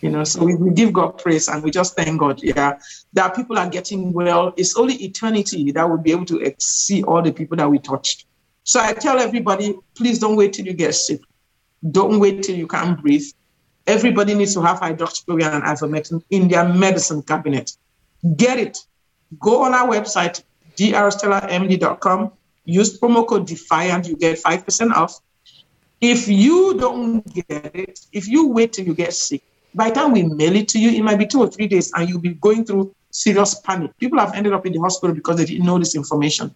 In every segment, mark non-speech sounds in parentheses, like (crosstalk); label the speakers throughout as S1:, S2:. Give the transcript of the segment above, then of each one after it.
S1: You know, so we, we give God praise and we just thank God. Yeah, that people are getting well. It's only eternity that will be able to see all the people that we touched. So I tell everybody, please don't wait till you get sick. Don't wait till you can't breathe. Everybody needs to have hydroxychloroquine and ivermectin in their medicine cabinet. Get it. Go on our website, drstellamd.com. Use promo code DEFIANT. You get 5% off. If you don't get it, if you wait till you get sick, by the time we mail it to you, it might be two or three days and you'll be going through serious panic. People have ended up in the hospital because they didn't know this information.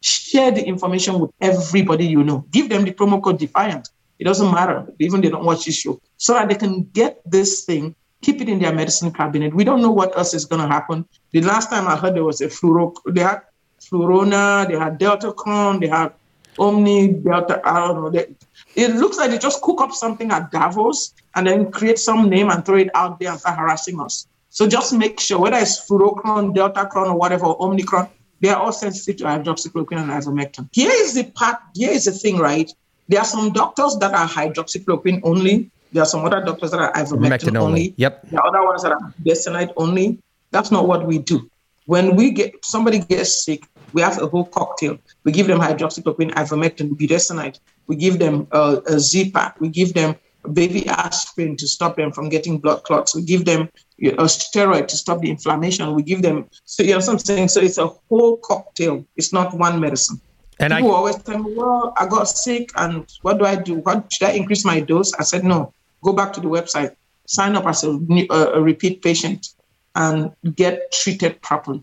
S1: Share the information with everybody you know. Give them the promo code Defiant. It doesn't matter, even they don't watch this show, so that they can get this thing, keep it in their medicine cabinet. We don't know what else is going to happen. The last time I heard there was a fluoro, they had Flurona, they had delta Deltacron, they had Omni, Delta, I don't know. They, it looks like they just cook up something at Davos and then create some name and throw it out there and start harassing us. So just make sure whether it's Fluorocron, Deltacron, or whatever, or Omnicron, they are all sensitive to hydroxychloroquine and ivermectin. Here is the part, here is the thing, right? There are some doctors that are hydroxychloroquine only. There are some other doctors that are ivermectin only. only.
S2: Yep.
S1: There are other ones that are budesonide only. That's not what we do. When we get somebody gets sick, we have a whole cocktail. We give them hydroxychloroquine, ivermectin, budesonide. We give them uh, a Z-Pak. We give them baby aspirin to stop them from getting blood clots. We give them a steroid to stop the inflammation. We give them, so you know what I'm saying? So it's a whole cocktail. It's not one medicine. And People I, always tell me, well, I got sick and what do I do? What should I increase my dose? I said, no, go back to the website, sign up as a, a repeat patient and get treated properly.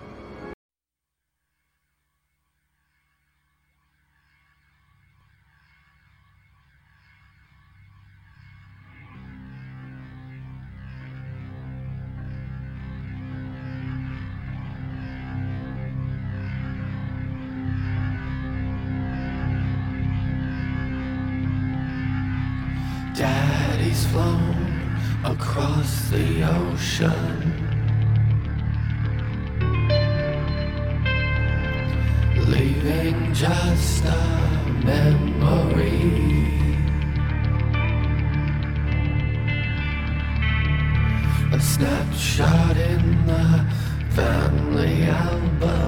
S2: ocean. Leaving just a memory. A snapshot in the family album.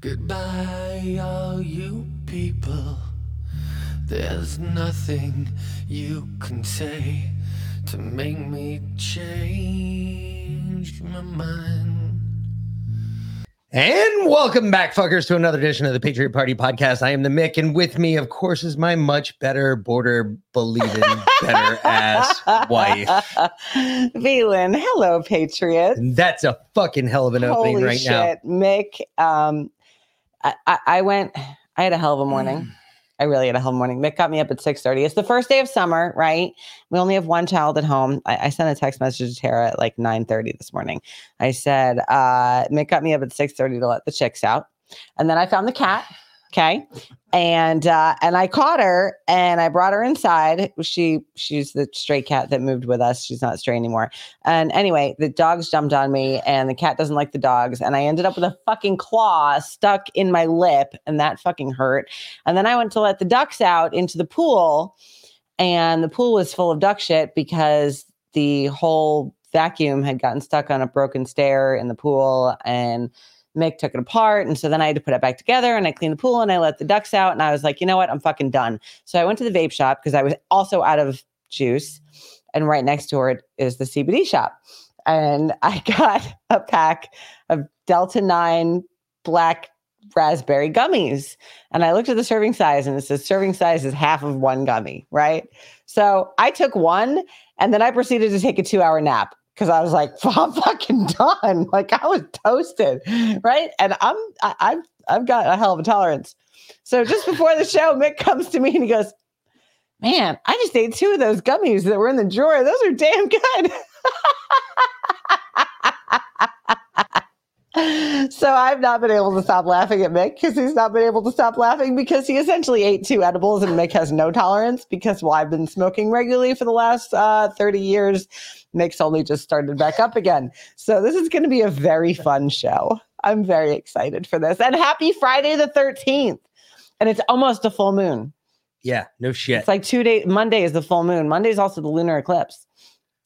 S2: Goodbye, all you people. There's nothing you can say to make me change my mind.
S3: And welcome back, fuckers, to another edition of the Patriot Party podcast. I am the Mick, and with me, of course, is my much better border believing, (laughs) better ass wife.
S4: Valen, hello, Patriot.
S3: And that's a fucking hell of an opening right
S4: shit,
S3: now.
S4: Mick. Um, I, I, I went. I had a hell of a
S3: Mm.
S4: morning. I really had a hell of a morning. Mick got me up at six thirty. It's the first day of summer, right? We only have one child at home. I, I sent a text message to Tara at like nine thirty this morning. I said, uh, Mick got me up at six thirty to let the chicks out, and then I found the cat. Okay, and uh, and I caught her and I brought her inside. She she's the stray cat that moved with us. She's not stray anymore. And anyway, the dogs jumped on me, and the cat doesn't like the dogs. And I ended up with a fucking claw stuck in my lip, and that fucking hurt. And then I went to let the ducks out into the pool, and the pool was full of duck shit because the whole vacuum had gotten stuck on a broken stair in the pool. And Mick took it apart. And so then I had to put it back together and I cleaned the pool and I let the ducks out. And I was like, you know what? I'm fucking done. So I went to the vape shop because I was also out of juice. And right next to it is the CBD shop. And (laughs) I got a pack of Delta 9 black raspberry gummies. And I looked at the serving size and it says serving size is half of one gummy, right? So I took one and then I proceeded to take a two hour nap because I was like, (laughs) I'm fucking done. (laughs) Like I was toasted, right? And I'm I, I've I've got a hell of a tolerance. So just before the show, Mick comes to me and he goes, "Man, I just ate two of those gummies that were in the drawer. Those are damn good." (laughs) so I've not been able to stop laughing at Mick because he's not been able to stop laughing because he essentially ate two edibles and Mick has no tolerance because well, I've been smoking regularly for the last uh, 30 years. Mick's only just started back up again. So this is going to be a very fun show. I'm very excited for this. And happy Friday the 13th. And it's almost a full moon.
S3: Yeah, no shit.
S4: It's like two days. Monday is the full moon. Monday is also the lunar eclipse.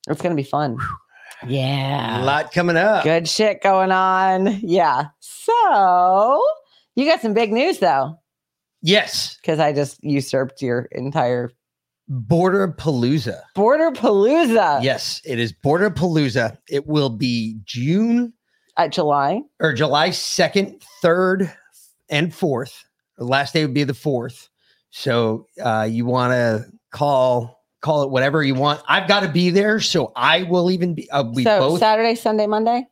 S4: It's going to be fun.
S3: a
S4: Yeah.
S3: A lot coming up.
S4: Good shit going on. Yeah. So you got some big news though,
S3: Yes,
S4: because I just usurped your entire
S3: Border Palooza.
S4: border palooza
S3: Yes, it is Border Palooza. It will be June
S4: at July.
S3: or July 2nd, 3rd, and 4th. The last day would be the 4th. So uh, you want to call call it whatever you want. I've got to be there, so I will even be. Uh, we
S4: so
S3: both,
S4: Saturday, Sunday, Monday.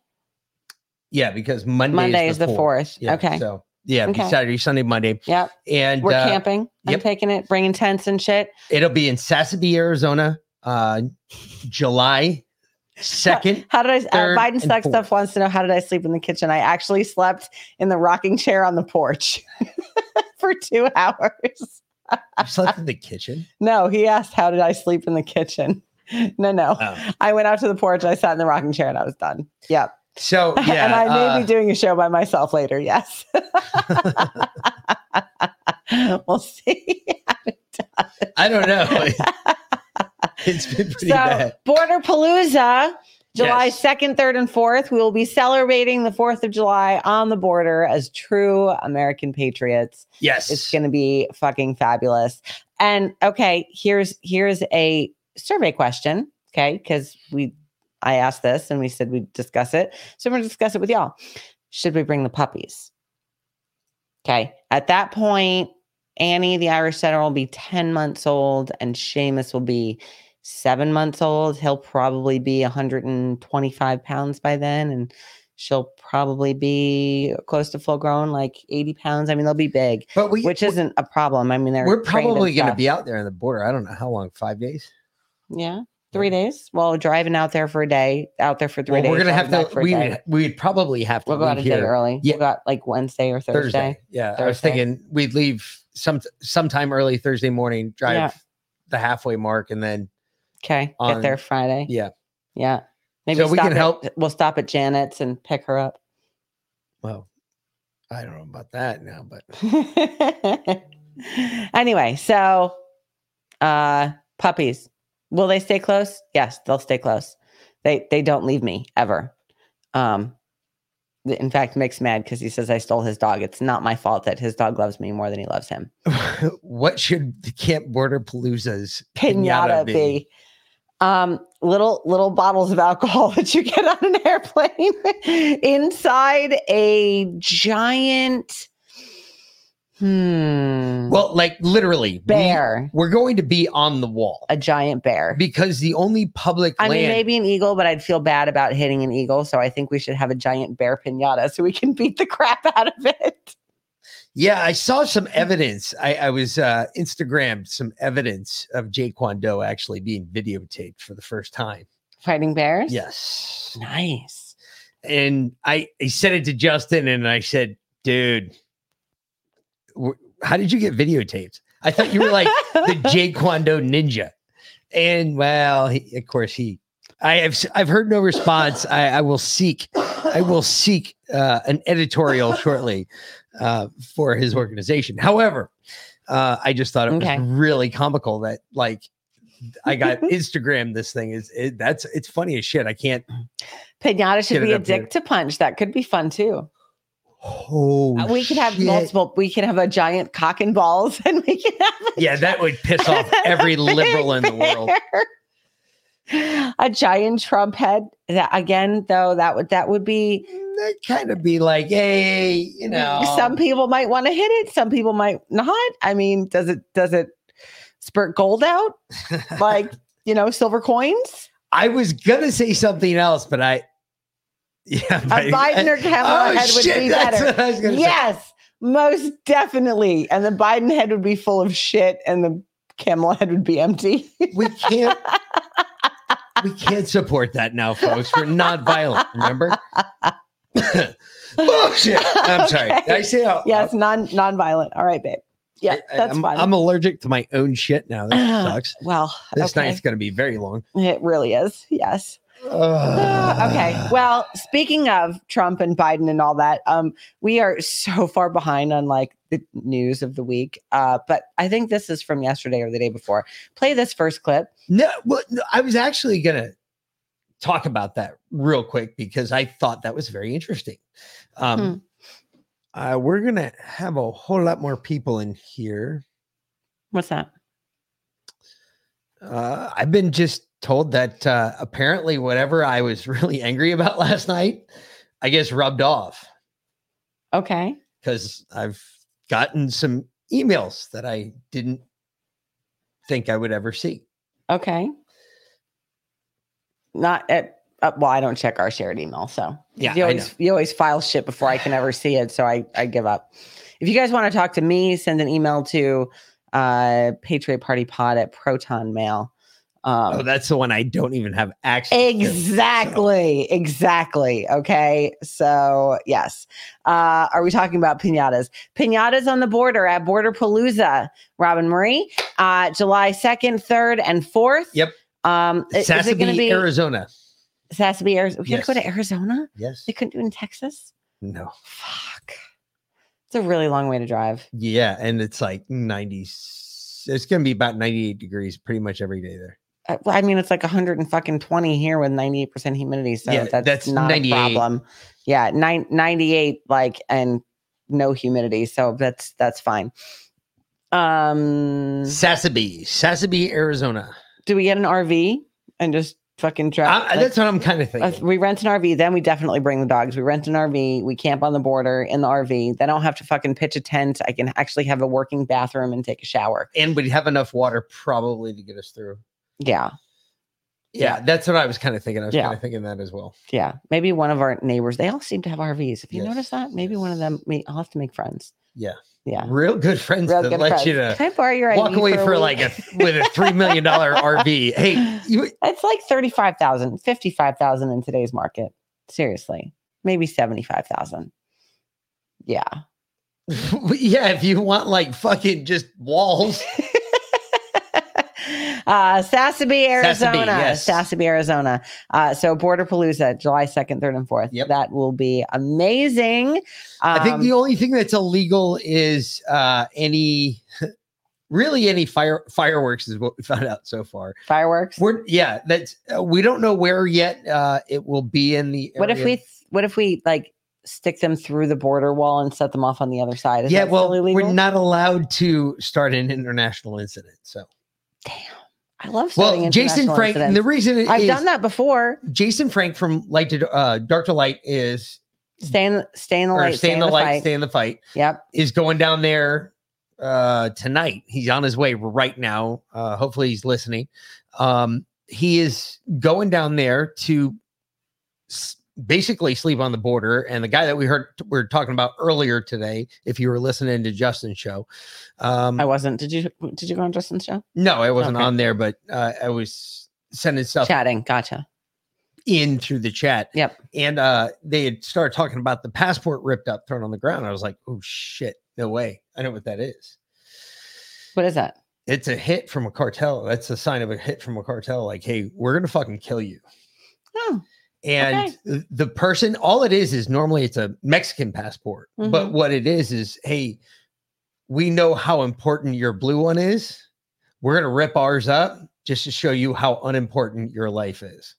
S3: yeah, because Monday,
S4: Monday
S3: is
S4: is the fourth.
S3: Yeah,
S4: okay.
S3: So yeah,
S4: Okay.
S3: Saturday, Sunday, Monday,
S4: Yep.
S3: and
S4: We're
S3: uh,
S4: camping. I'm
S3: yep.
S4: taking it, bringing tents and shit.
S3: it'll be in Sasabe, Arizona, uh, July second.
S4: How did I?
S3: third,
S4: Uh, Biden Stuck stuff wants to know how did I sleep in the kitchen? I actually slept in the rocking chair on the porch (laughs) for two (laughs) hours.
S3: You slept (laughs) in the kitchen.
S4: No, he asked how did I sleep in the kitchen. (laughs) No, no.
S3: Oh.
S4: I went out to the porch. I sat in the rocking chair and I was done. Yep.
S3: So (laughs) yeah,
S4: and I may
S3: uh,
S4: be doing a show by myself later. Yes. we'll see.
S3: I don't know. it's been pretty
S4: so,
S3: bad.
S4: Border Palooza, July
S3: Yes.
S4: 2nd, 3rd, and 4th. We will be celebrating the 4th of July on the border as true American patriots.
S3: Yes,
S4: It's going to be fucking fabulous. And okay, here's here's a survey question, okay? Because we I asked this and we said we'd discuss it. So we're going to discuss it with y'all. Should we bring the puppies? Okay. At that point, Annie, the Irish setter, will be 10 months old and Seamus will be seven months old. He'll probably be 125 pounds by then. And she'll probably be close to full grown, like 80 pounds. I mean, they'll be big,
S3: but we
S4: which isn't a problem. I mean, they're
S3: we're probably going to be out there on the border. I don't know how long. Five days.
S4: yeah. Three days. Well, driving out there for a day, out there for three
S3: Well,
S4: days.
S3: we're gonna have to. We we'd probably have to
S4: We'll go out a day early.
S3: Yeah.
S4: We'll go like Wednesday or Thursday.
S3: Thursday. Yeah, I was thinking we'd leave some sometime early Thursday morning, drive
S4: Yeah.
S3: the halfway mark, and then
S4: Okay.
S3: On-
S4: Get there Friday.
S3: Yeah.
S4: Yeah. Maybe
S3: So we can
S4: at,
S3: help.
S4: We'll stop at Janet's and pick her up.
S3: Well, I don't know about that now, but (laughs)
S4: anyway, so uh puppies. Will they stay close? Yes, they'll stay close. They they don't leave me ever. Um in fact Mick's mad because he says I stole his dog. It's not my fault that his dog loves me more than he loves him. (laughs)
S3: what should the Camp Border Palooza's
S4: Pinata be. Um, little little bottles of alcohol (laughs) that you get on an airplane (laughs) inside a giant hmm
S3: Well, like literally, we-
S4: bear.
S3: We're going to be on the wall
S4: a giant bear.
S3: because the only public
S4: I
S3: land.
S4: mean, maybe an eagle, but I'd feel bad about hitting an eagle. So I think we should have a giant bear pinata so we can beat the crap out of it.
S3: Yeah, I saw some evidence. I, I was uh Instagrammed some evidence of Jake Kwando actually being videotaped for the first time.
S4: Fighting bears?
S3: Yes.
S4: Nice.
S3: And I, I said it to Justin and I said, dude, wh- how did you get videotaped? I thought you were like the (laughs) Jake Kwando ninja. And well, he, of course he I have I've heard no response. I, I will seek I will seek uh, an editorial shortly uh, for his organization. However, uh, I just thought it
S4: Okay.
S3: was really comical that like I got (laughs) Instagram this thing is it, that's it's funny as shit. I can't.
S4: Pinata should be a
S3: up here.
S4: dick to punch. That could be fun too.
S3: Oh,
S4: Uh, we could have
S3: shit.
S4: multiple. We could have a giant cock and balls, (laughs) and we can have
S3: Yeah, that would piss off (laughs) every liberal in the world.
S4: A giant Trump head. That again, though, that would that would be.
S3: Mm, that kind of be like, hey, you mm, know,
S4: Some people might want to hit it. Some people might not. I mean, does it does it spurt gold out like (laughs) you know silver coins?
S3: I was gonna say something else, but I, yeah,
S4: A Biden or Kamala oh, head would be
S3: Oh, that's
S4: better.
S3: what I was gonna say.
S4: Yes, most definitely. And the Biden head would be full of shit, and the Kamala head would be empty.
S3: we can't we can't support that now, folks. We're not violent, remember? (laughs) Oh, Bullshit. I'm sorry. Did I
S4: Okay.
S3: say out
S4: yes, non non-violent. All right, babe. Yeah,
S3: I-
S4: that's
S3: I'm,
S4: fine.
S3: I'm allergic to my own shit now. That (sighs) sucks.
S4: well,
S3: This
S4: okay.
S3: night's gonna be very long.
S4: It really is. Yes. Uh, okay. Well, speaking of Trump and Biden and all that, um, we are so (laughs) far behind on like the news of the week. Uh, but I think this is from yesterday or the day before. Play this first clip.
S3: No, well, no, I was actually gonna talk about that real quick because I thought that was very interesting. Um, uh, we're gonna have a whole lot more people in here.
S4: What's that?
S3: Uh, I've been just told that uh, apparently whatever I was (laughs) really angry about last night, I guess rubbed off
S4: Okay.
S3: because I've gotten some emails that I didn't think I would ever see.
S4: Okay. Not at uh, well, I don't check our shared email, so
S3: Yeah,
S4: you always you always file shit before I can ever see it, so I I give up. If you guys want to talk to me, send an email to uh Patriot Party Pod at Proton Mail. Um,
S3: Oh, that's the one I don't even have access to.
S4: Exactly. Exactly. Okay. So, yes. Uh, are we talking about pinatas? Pinatas on the border at Border Palooza, Robin Marie, uh, July 2nd, 3rd, and 4th.
S3: Yep.
S4: Um, i- is it going to be
S3: Arizona.
S4: Sasabe, Arizona? We got to go to Arizona?
S3: Yes.
S4: They couldn't do it in Texas?
S3: No.
S4: Fuck. It's a really long way to drive.
S3: Yeah, and it's like 90. It's going to be about 98 degrees pretty much every day there.
S4: Uh, well, I mean, it's like 100 and fucking 20 here with 98% humidity. So
S3: Yeah,
S4: that's,
S3: that's
S4: not a problem. Yeah, nine, 98, like, and no humidity. So that's, that's fine. Um,
S3: Sasabe, Sasabe, Arizona.
S4: do we get an RV and just fucking drive?
S3: I, that's what I'm kind of thinking.
S4: we rent an RV, then we definitely bring the dogs. We rent an RV, we camp on the border in the RV. Then I don't have to fucking pitch a tent. I can actually have a working bathroom and take a shower.
S3: and we'd have enough water probably to get us through.
S4: Yeah.
S3: Yeah, that's what I was kind of thinking. I was
S4: Yeah.
S3: kind of thinking that as well.
S4: Yeah. Maybe one of our neighbors, they all seem to have RVs. If you
S3: Yes,
S4: noticed that? Maybe one of them, I'll have to make friends.
S3: Yeah.
S4: Yeah.
S3: Real good friends
S4: Real
S3: that
S4: good
S3: let
S4: friends.
S3: you to
S4: Can I borrow your
S3: walk
S4: ID
S3: away for,
S4: a
S3: like a with a three million dollar (laughs) RV. Hey, you,
S4: It's like 35,000, 55,000 in today's market. Seriously. Maybe 75,000. Yeah. (laughs)
S3: yeah, if you want like fucking just walls, (laughs)
S4: uh, Sasabe, Arizona.
S3: yes.
S4: Sasabe, Arizona. Uh, so Border Palooza, July 2nd, 3rd, and 4th.
S3: Yep.
S4: That will be amazing.
S3: I think
S4: Um,
S3: the only thing that's illegal is uh, any, (laughs) really any fire fireworks is what we found out so far.
S4: fireworks.
S3: We're yeah, that's uh, we don't know where yet. Uh, it will be in the.
S4: What if we, what if we like stick them through the border wall and set them off on the other side? Is
S3: yeah, well, we're not allowed to start an international incident. So,
S4: I love
S3: well, Jason Frank, and the reason
S4: I've done that before.
S3: Jason Frank from Light to uh, Dark to Light is
S4: Stay in, stay in the light.
S3: stay in the, light,
S4: fight.
S3: stay in the fight
S4: Yep.
S3: is going down there uh tonight. He's on his way right now. Uh hopefully he's listening. Um he is going down there to s- basically sleep on the border and the guy that we heard we are talking about earlier today if you were listening to Justin's show. Um
S4: I wasn't. Did you? Did you go on Justin's show?
S3: no, I wasn't
S4: Okay.
S3: on there but uh, I was sending stuff
S4: Chatting. Gotcha.
S3: in through the chat.
S4: Yep.
S3: And uh they had started talking about the passport ripped up, thrown on the ground. I was like, oh shit, no way. I know what that is.
S4: What is that?
S3: It's a hit from a cartel. That's a sign of a hit from a cartel. Like, hey, we're gonna fucking kill you.
S4: Oh,
S3: And th- the person, all it is is normally it's a Mexican passport. But
S4: Mhm.
S3: what it is is, hey, we know how important your blue one is. We're gonna rip ours up just to show you how unimportant your life is.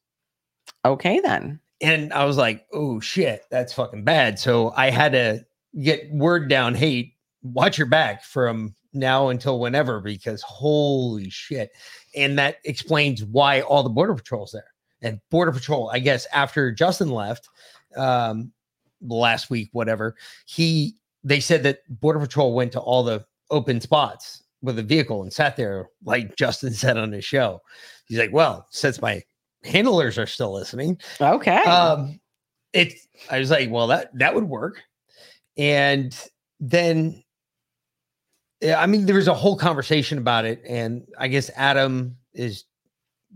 S4: okay then.
S3: and I was like, "Oh shit, that's fucking bad." So I had to get word down, "Hey, watch your back from now until whenever," because holy shit! And that explains why all the border patrols there. And border patrol, I guess, after Justin left um, last week, whatever he they said that border patrol went to all the open spots with a vehicle and sat there, like Justin (laughs) said on his show. He's like, "Well, since my handlers are still listening."
S4: Okay.
S3: um it i was like well that that would work and then i mean there was a whole conversation about it and i guess adam is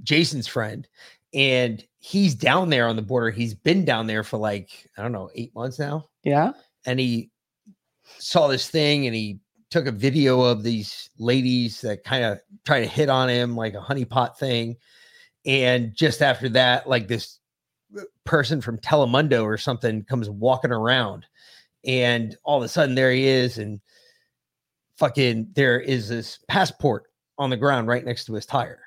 S3: jason's friend and he's down there on the border he's been down there for like i don't know eight months now
S4: yeah.
S3: and he saw this thing and he took a video of these ladies that kind of try to hit on him like a honeypot thing and just after that like this person from telemundo or something comes walking around and all of a sudden there he is and fucking there is this passport on the ground right next to his tire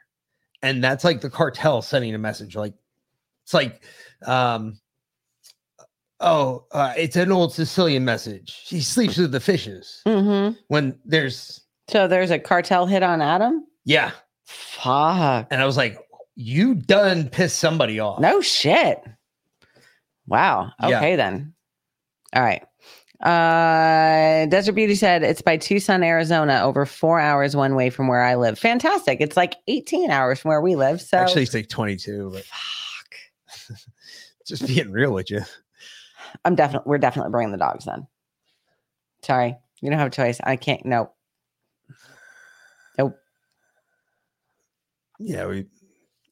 S3: and that's like the cartel sending a message like it's like um oh uh, it's an old sicilian message he sleeps with the fishes
S4: Mm-hmm.
S3: when there's
S4: So there's a cartel hit on Adam.
S3: yeah
S4: Fuck.
S3: and i was like you done pissed somebody off
S4: No shit. Wow.
S3: Yeah.
S4: Okay then. All right. Uh Desert Beauty said it's by Tucson, Arizona, over four hours one way from where I live. Fantastic. It's like 18 hours from where we live. So
S3: actually it's like 22 but
S4: fuck. (laughs)
S3: just being real with you
S4: I'm definitely we're definitely bringing the dogs then. Sorry. You don't have a choice. I can't nope. Nope.
S3: yeah we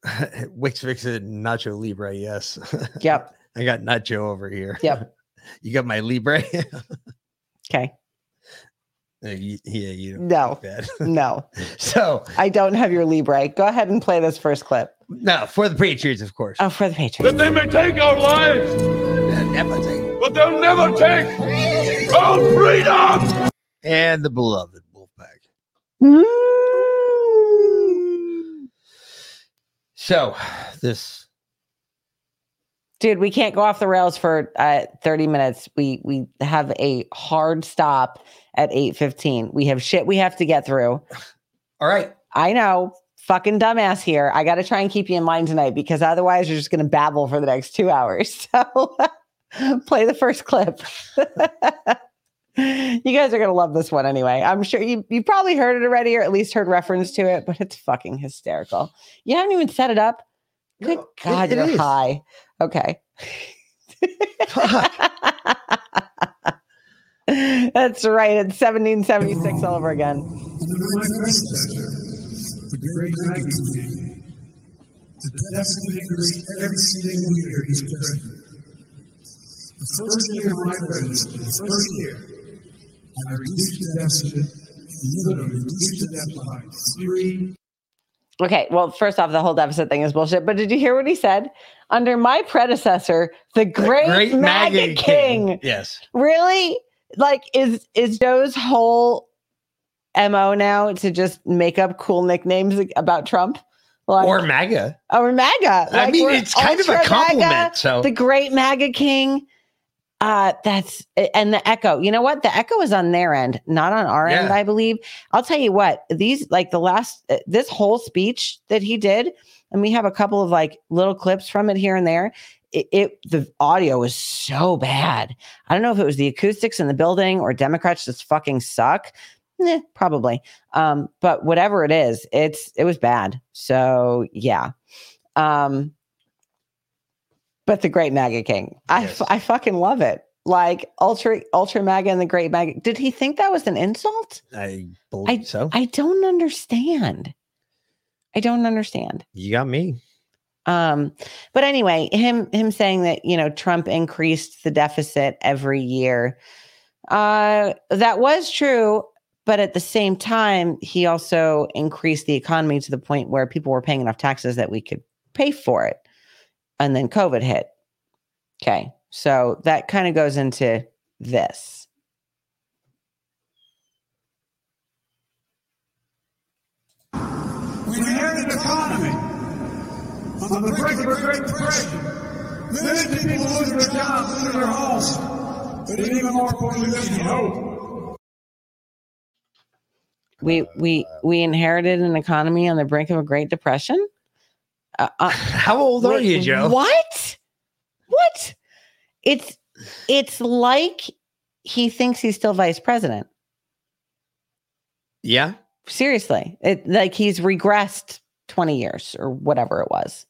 S3: (laughs) wix fixin nacho libre yes (laughs)
S4: Yep.
S3: i got nacho over here
S4: Yep.
S3: You got my libre (laughs)
S4: Okay.
S3: Uh, y- yeah you don't
S4: No. (laughs) No.
S3: so
S4: I don't have your Libre. Go ahead and play this first clip.
S3: no for the patriots of course
S4: Oh, for the Patriots.
S5: That they may take our lives, but they'll never take our freedom!
S3: and the beloved wolfpack so this
S4: Dude, we can't go off the rails for uh, 30 minutes. We we have a hard stop at 8:15. We have shit we have to get through. (sighs)
S3: all right
S4: I know, fucking dumbass here. I got to try and keep you in line tonight because otherwise you're just going to babble for the next 2 hours. (laughs) So (laughs) play the first clip. (laughs) you guys are going to love this one anyway. I'm sure you you probably heard it already or at least heard reference to it, but it's fucking hysterical. You haven't even set it up. Good
S3: No, it-
S4: God,
S3: it
S4: you're
S3: is.
S4: high. Okay. (laughs) That's right. It's 1776 all over again.
S6: Under my predecessor, the great MAGA, the designated every single year he's president. The first year of my presidency, the first year, I reduced the deficit, literally reduced the by three
S4: Okay, well, first off, the whole deficit thing is bullshit. But did you hear what he said? Under my predecessor, the great, MAGA, king.
S3: Yes.
S4: Really? Like, is is Joe's whole mo now to just make up cool nicknames about Trump? Like,
S3: Or MAGA.
S4: or MAGA?
S3: I mean, it's kind of a compliment.
S4: MAGA,
S3: so
S4: the great MAGA king. Uh, that's and the echo. You know what? The echo is on their end, not on our end, I believe. I'll tell you what, these like the last uh, this whole speech that he did, and we have a couple of like little clips from it here and there. It, it the audio was so bad. I don't know if it was the acoustics in the building or Democrats just fucking suck. Eh, probably. Um, but whatever it is, it's it was bad. So yeah. Um, but the great MAGA king. I, I fucking love it. Like ultra ultra MAGA and the great MAGA. Did he think that was an insult?
S3: I believe so.
S4: I don't understand. I don't understand.
S3: you got me.
S4: Um, but anyway, him him saying that you know Trump increased the deficit every year. Uh, that was true, but at the same time, he also increased the economy to the point where people were paying enough taxes that we could pay for it. And then COVID hit. Okay, so that kind of goes into this.
S6: We inherited an economy on the brink of a great depression. Many people losing their jobs, losing their homes. But even more importantly, losing hope.
S4: We we we inherited an economy on the brink of a Great Depression. Uh, uh,
S3: How old are you, Joe?
S4: What? What? It's it's like he thinks he's still vice president.
S3: Yeah.
S4: Seriously. It like he's regressed 20 years or whatever it was.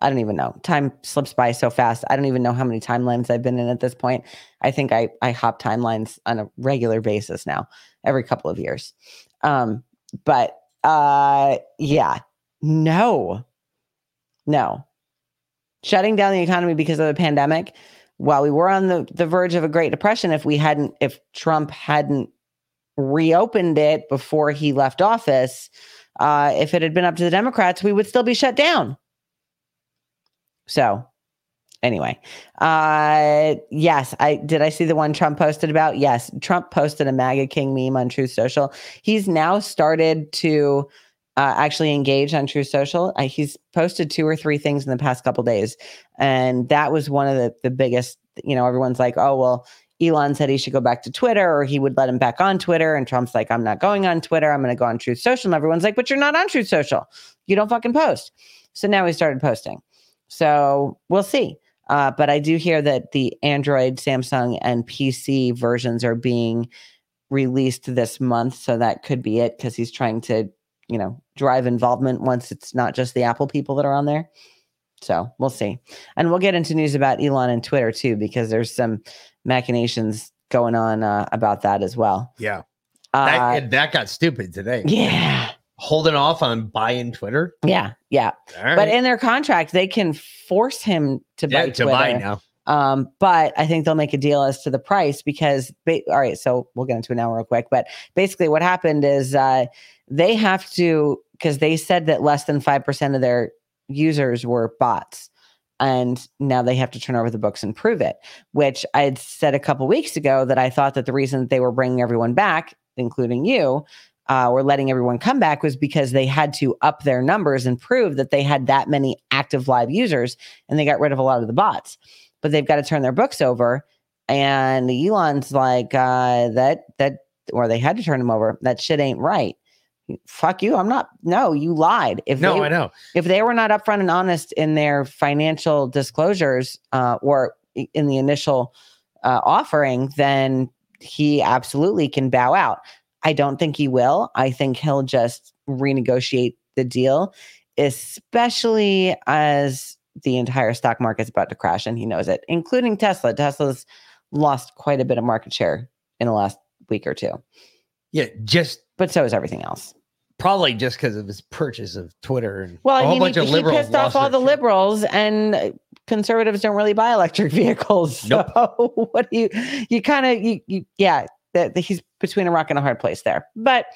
S4: I don't even know. Time slips by so fast. I don't even know how many timelines I've been in at this point. I think I I hop timelines on a regular basis now, every couple of years. Um, but uh yeah. No. No. Shutting down the economy because of the pandemic, while we were on the, the verge of a Great Depression, if we hadn't, if Trump hadn't reopened it before he left office, uh, if it had been up to the Democrats, we would still be shut down. So, anyway, uh, yes, I did. I see the one Trump posted about. Yes, Trump posted a MAGA King meme on Truth Social. He's now started to uh, actually engage on Truth Social. Uh, he's posted two or three things in the past couple days, and that was one of the the biggest. You know, everyone's like, "Oh, well, Elon said he should go back to Twitter, or he would let him back on Twitter." And Trump's like, "I'm not going on Twitter. I'm going to go on Truth Social." And everyone's like, "But you're not on Truth Social. You don't fucking post." So now he started posting. So we'll see. Uh, but I do hear that the Android, Samsung, and PC versions are being released this month. So that could be it because he's trying to, you know, drive involvement once it's not just the Apple people that are on there. So we'll see. And we'll get into news about Elon and Twitter too, because there's some machinations going on uh, about that as well.
S3: Yeah.
S4: Uh,
S3: That, that got stupid today.
S4: yeah.
S3: Holding off on buying Twitter.
S4: Yeah. Yeah.
S3: Right.
S4: But in their contract, they can force him to
S3: yeah,
S4: buy
S3: to
S4: Twitter.
S3: buy now.
S4: Um, but I think they'll make a deal as to the price because, ba- all right, so we'll get into it now real quick. But basically, what happened is uh, they have to, because they said that less than 5% of their users were bots. And now they have to turn over the books and prove it, which I had said a couple weeks ago that I thought that the reason that they were bringing everyone back, including you, uh, or letting everyone come back was because they had to up their numbers and prove that they had that many active live users and they got rid of a lot of the bots but they've got to turn their books over. And Elon's like, uh, that, that, or they had to turn them over. That shit ain't right. Fuck you. I'm not, no, you lied. If
S3: No,
S4: they,
S3: I know.
S4: if they were not upfront and honest in their financial disclosures, uh, or in the initial uh, offering, then he absolutely can bow out. I don't think he will. I think he'll just renegotiate the deal, especially as the entire stock market's about to crash and he knows it, including Tesla. Tesla's lost quite a bit of market share in the last week or two,
S3: Yeah, just
S4: but so is everything else.
S3: probably just because of his purchase of Twitter and
S4: Well,
S3: a
S4: I
S3: whole
S4: mean,
S3: bunch
S4: he,
S3: of
S4: he pissed off all the
S3: shit.
S4: liberals, and conservatives don't really buy electric (laughs) vehicles. So
S3: Nope. (laughs)
S4: what do you? You kind of you, you yeah. That he's between a rock and a hard place there. But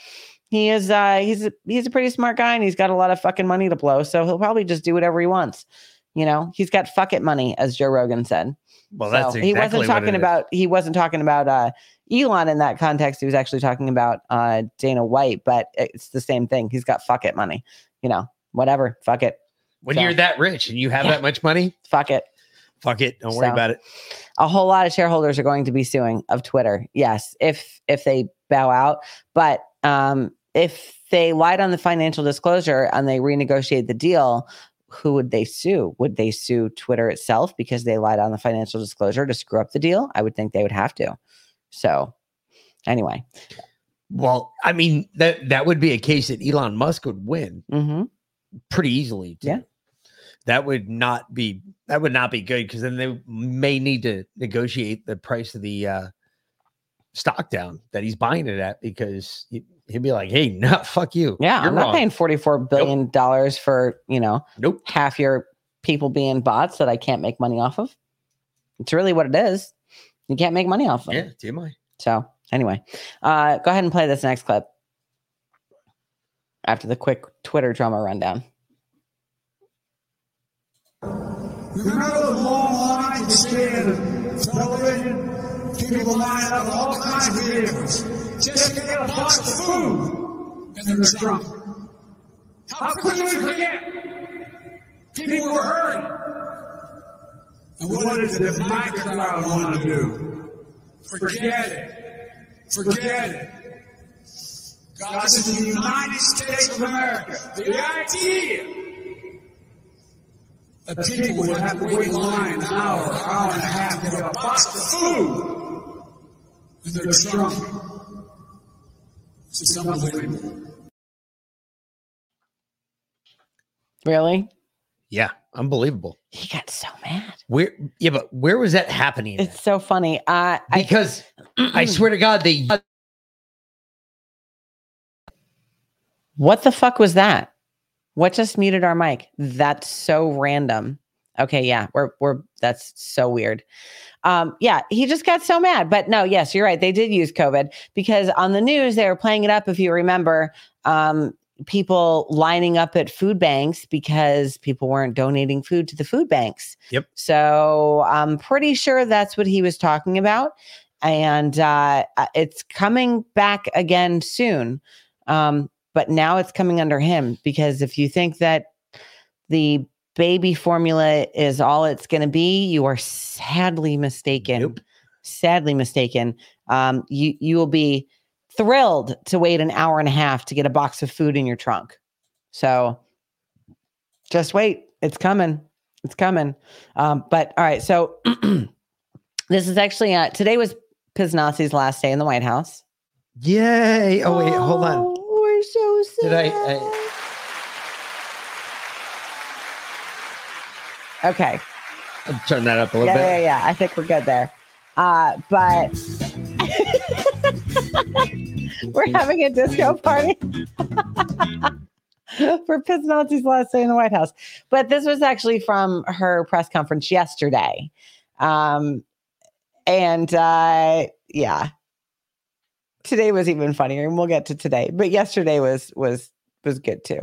S4: He is uh he's he's a pretty smart guy and he's got a lot of fucking money to blow, so he'll probably just do whatever he wants. You know, he's got fuck it money, as Joe Rogan said.
S3: Well,
S4: So
S3: that's
S4: he wasn't talking about he wasn't talking about uh Elon in that context. He was actually talking about uh Dana White, but it's the same thing. He's got fuck it money. You know, whatever. Fuck it.
S3: when
S4: so-
S3: you're that rich and you have
S4: Yeah.
S3: that much money.
S4: Fuck it.
S3: Fuck it. Don't worry
S4: So-
S3: about it.
S4: a whole lot of shareholders are going to be suing of Twitter. Yes, if if they bow out, but um, if they lied on the financial disclosure and they renegotiate the deal, who would they sue? Would they sue Twitter itself because they lied on the financial disclosure to screw up the deal? I would think they would have to. So, anyway,
S3: Well, I mean that that would be a case that Elon Musk would win
S4: hmm
S3: pretty easily. too.
S4: Yeah.
S3: That would not be that would not be good because then they may need to negotiate the price of the uh stock down that he's buying it at because he- he'd be like, "Hey, (laughs) no, fuck you.
S4: yeah,
S3: You're
S4: I'm not
S3: wrong."
S4: paying forty four billion dollars for you know
S3: Nope.
S4: half your people being bots that I can't make money off of. It's really what it is. You can't make money off of.
S3: Yeah, do my
S4: So anyway, uh, go ahead and play this next clip after the quick Twitter drama rundown.
S6: Remember the long lines you stand in television? People line up all kinds of vehicles just to get a box of food in their trunk. How could we forget? People were hurting. And what did the microcloud want to do? Forget it. Forget it. God says the United States of America, the idea that people would have to wait in line an hour, hour and a half to get a box of food in their trunk. It's unbelievable.
S4: Really?
S3: yeah, unbelievable.
S4: He got so mad.
S3: Where yeah, but where was that happening? at?
S4: It's so funny. Uh, I,
S3: because (clears throat) I swear to God, they
S4: what the fuck was that? What just muted our mic? That's so random. Okay, yeah, we're we're that's so weird. Um, yeah, he just got so mad. But no, yes, you're right. They did use COVID because on the news they were playing it up. If you remember, um, people lining up at food banks because people weren't donating food to the food banks.
S3: Yep.
S4: So I'm pretty sure that's what he was talking about, and uh, it's coming back again soon. Um, but now it's coming under him because if you think that the baby formula is all it's going to be, you are sadly mistaken.
S3: Nope.
S4: Sadly mistaken. Um, you you will be thrilled to wait an hour and a half to get a box of food in your trunk. So just wait, it's coming. It's coming. Um, but all right, so (clears throat) this is actually uh, today was Piznazi's last day in the White House.
S3: Yay! Oh wait, hold on.
S4: Oh, We're so sad.
S3: Did I- I-
S4: Okay.
S3: I'll turn that up a little
S4: Yeah,
S3: bit.
S4: yeah, yeah. I think we're good there. Uh, but (laughs) we're having a disco party (laughs) for Piznazzi's last day in the White House. But this was actually from her press conference yesterday. Um, and uh, yeah, today was even funnier, and we'll get to today. But yesterday was was was good too.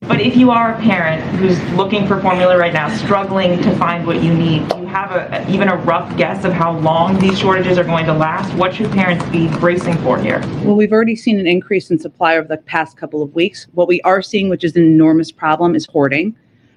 S7: But if you are a parent who's looking for formula right now, struggling to find what you need, do you have a, even a rough guess of how long these shortages are going to last? What should parents be bracing for here?
S8: Well, we've already seen an increase in supply over the past couple of weeks. What we are seeing, which is an enormous problem, is hoarding.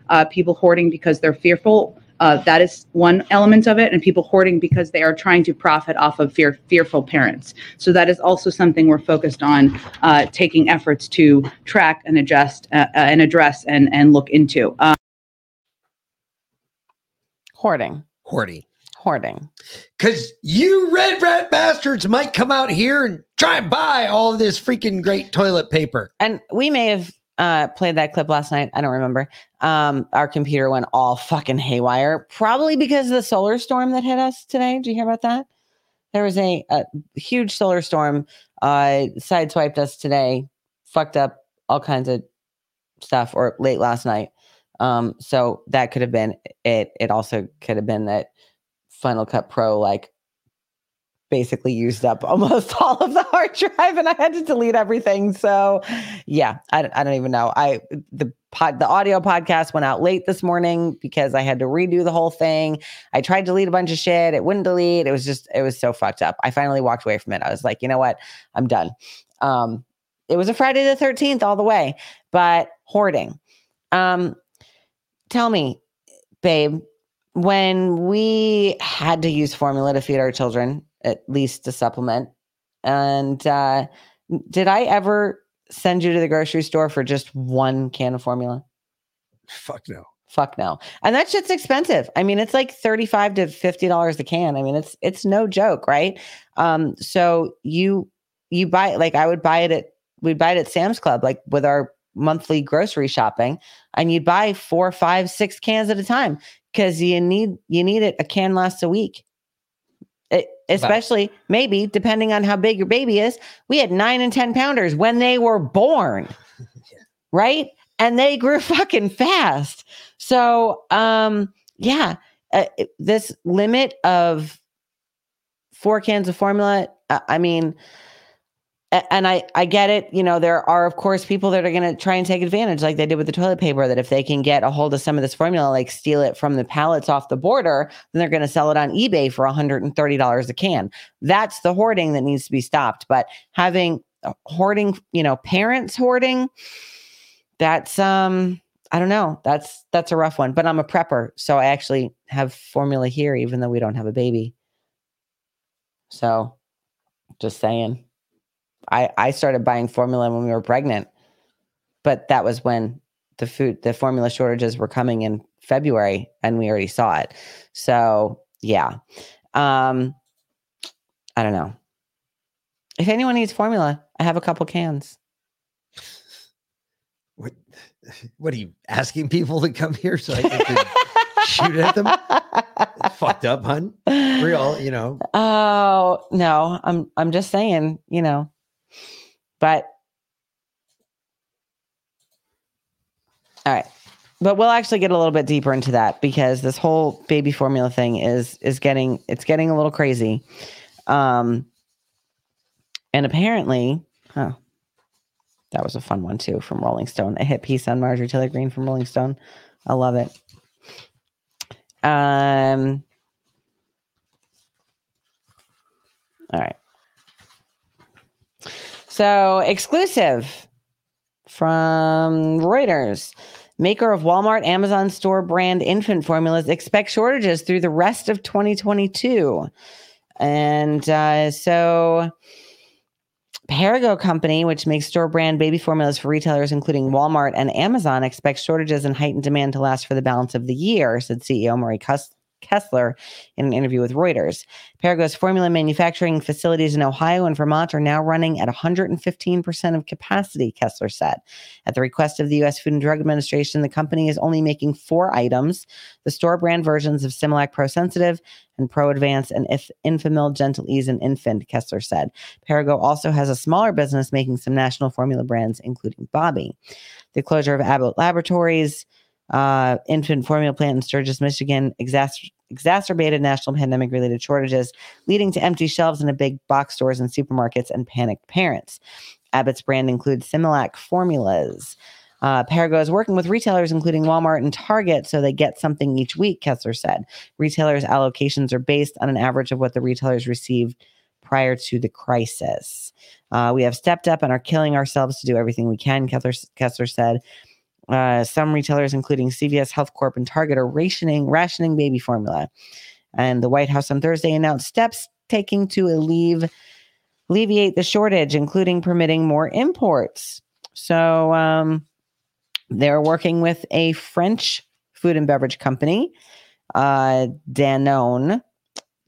S8: Uh, people hoarding because they're fearful. Uh, that is one element of it, and people hoarding because they are trying to profit off of fear, fearful parents. So that is also something we're focused on, uh, taking efforts to track and adjust uh, uh, and address and and look into. Um,
S4: Hoarding,
S3: Hoarding.
S4: hoarding.
S3: Because you red rat bastards might come out here and try and buy all this freaking great toilet paper.
S4: And we may have uh, played that clip last night. I don't remember. Um, our computer went all fucking haywire, probably because of the solar storm that hit us today. Did you hear about that? There was a, a huge solar storm, uh, sideswiped us today, fucked up all kinds of stuff, or late last night. Um, so that could have been it. It also could have been that Final Cut Pro like basically used up almost (laughs) all of the hard drive and I had to delete everything. So yeah, I, I don't even know. I the pod the audio podcast went out late this morning because I had to redo the whole thing. I tried to delete a bunch of shit. It wouldn't delete. It was just it was so fucked up. I finally walked away from it. I was like, you know what? I'm done. Um it was a Friday the 13th all the way, but hoarding. Um tell me, babe, when we had to use formula to feed our children, at least to supplement, and uh, did I ever send you to the grocery store for just one can of formula?
S3: Fuck no.
S4: Fuck no. And that shit's expensive. I mean, it's like 35 to 50 dollars a can. I mean, it's it's no joke, right? Um, so you you buy like I would buy it at we'd buy it at Sam's Club, like with our monthly grocery shopping, and you'd buy four, five, six cans at a time because you need you need it. A can lasts a week. Especially maybe depending on how big your baby is. We had nine and ten pounders when they were born, (laughs) right? And they grew (laughs) fucking fast. So, um, yeah, uh, this limit of four cans of formula. Uh, I mean, and I I get it. You know, there are of course people that are going to try and take advantage, like they did with the toilet paper. That if they can get a hold of some of this formula, like steal it from the pallets off the border, then they're going to sell it on eBay for one hundred and thirty dollars a can. That's the hoarding that needs to be stopped. But having uh, hoarding, you know, parents hoarding, that's um, I don't know. That's that's a rough one. But I'm a prepper, so I actually have formula here, even though we don't have a baby. So, just saying. I, I started buying formula when we were pregnant, but that was when the food, the formula shortages were coming in February and we already saw it. So yeah. Um, I don't know. If anyone needs formula, I have a couple cans.
S3: What, what are you asking people to come here so I can shoot at them? (laughs) Fucked up, hun. Real, you know.
S4: Oh no, I'm I'm just saying, you know, but all right. But we'll actually get a little bit deeper into that because this whole baby formula thing is is getting it's getting a little crazy. Um and apparently, huh. That was a fun one too from Rolling Stone. A hit piece on Marjorie Taylor Greene from Rolling Stone. I love it. Um all right. So, exclusive from Reuters. Maker of Walmart Amazon store brand infant formulas expect shortages through the rest of 2022. And uh, so, Perrigo Company, which makes store brand baby formulas for retailers including Walmart and Amazon, expects shortages and heightened demand to last for the balance of the year, said CEO Murray Kessler in an interview with Reuters. Perrigo's formula manufacturing facilities in Ohio and Vermont are now running at 115% of capacity, Kessler said. At the request of the U.S. Food and Drug Administration, the company is only making four items the store brand versions of Similac Pro Sensitive and Pro Advance and if Enfamil Gentle Ease and Infant, Kessler said. Perrigo also has a smaller business making some national formula brands, including Bobbie. The closure of Abbott Laboratories, uh, infant formula plant in Sturgis, Michigan, exacer- exacerbated national pandemic related shortages, leading to empty shelves in big box stores and supermarkets and panicked parents. Abbott's brand includes Similac formulas. Uh, is working with retailers, including Walmart and Target, so they get something each week, Kessler said. Retailers' allocations are based on an average of what the retailers received prior to the crisis. Uh, we have stepped up and are killing ourselves to do everything we can, Kessler, Kessler said. Uh, some retailers, including CVS Health Corp and Target, are rationing rationing baby formula. And the White House on Thursday announced steps taking to alleviate alleviate the shortage, including permitting more imports. So um, they're working with a French food and beverage company, uh, Danone,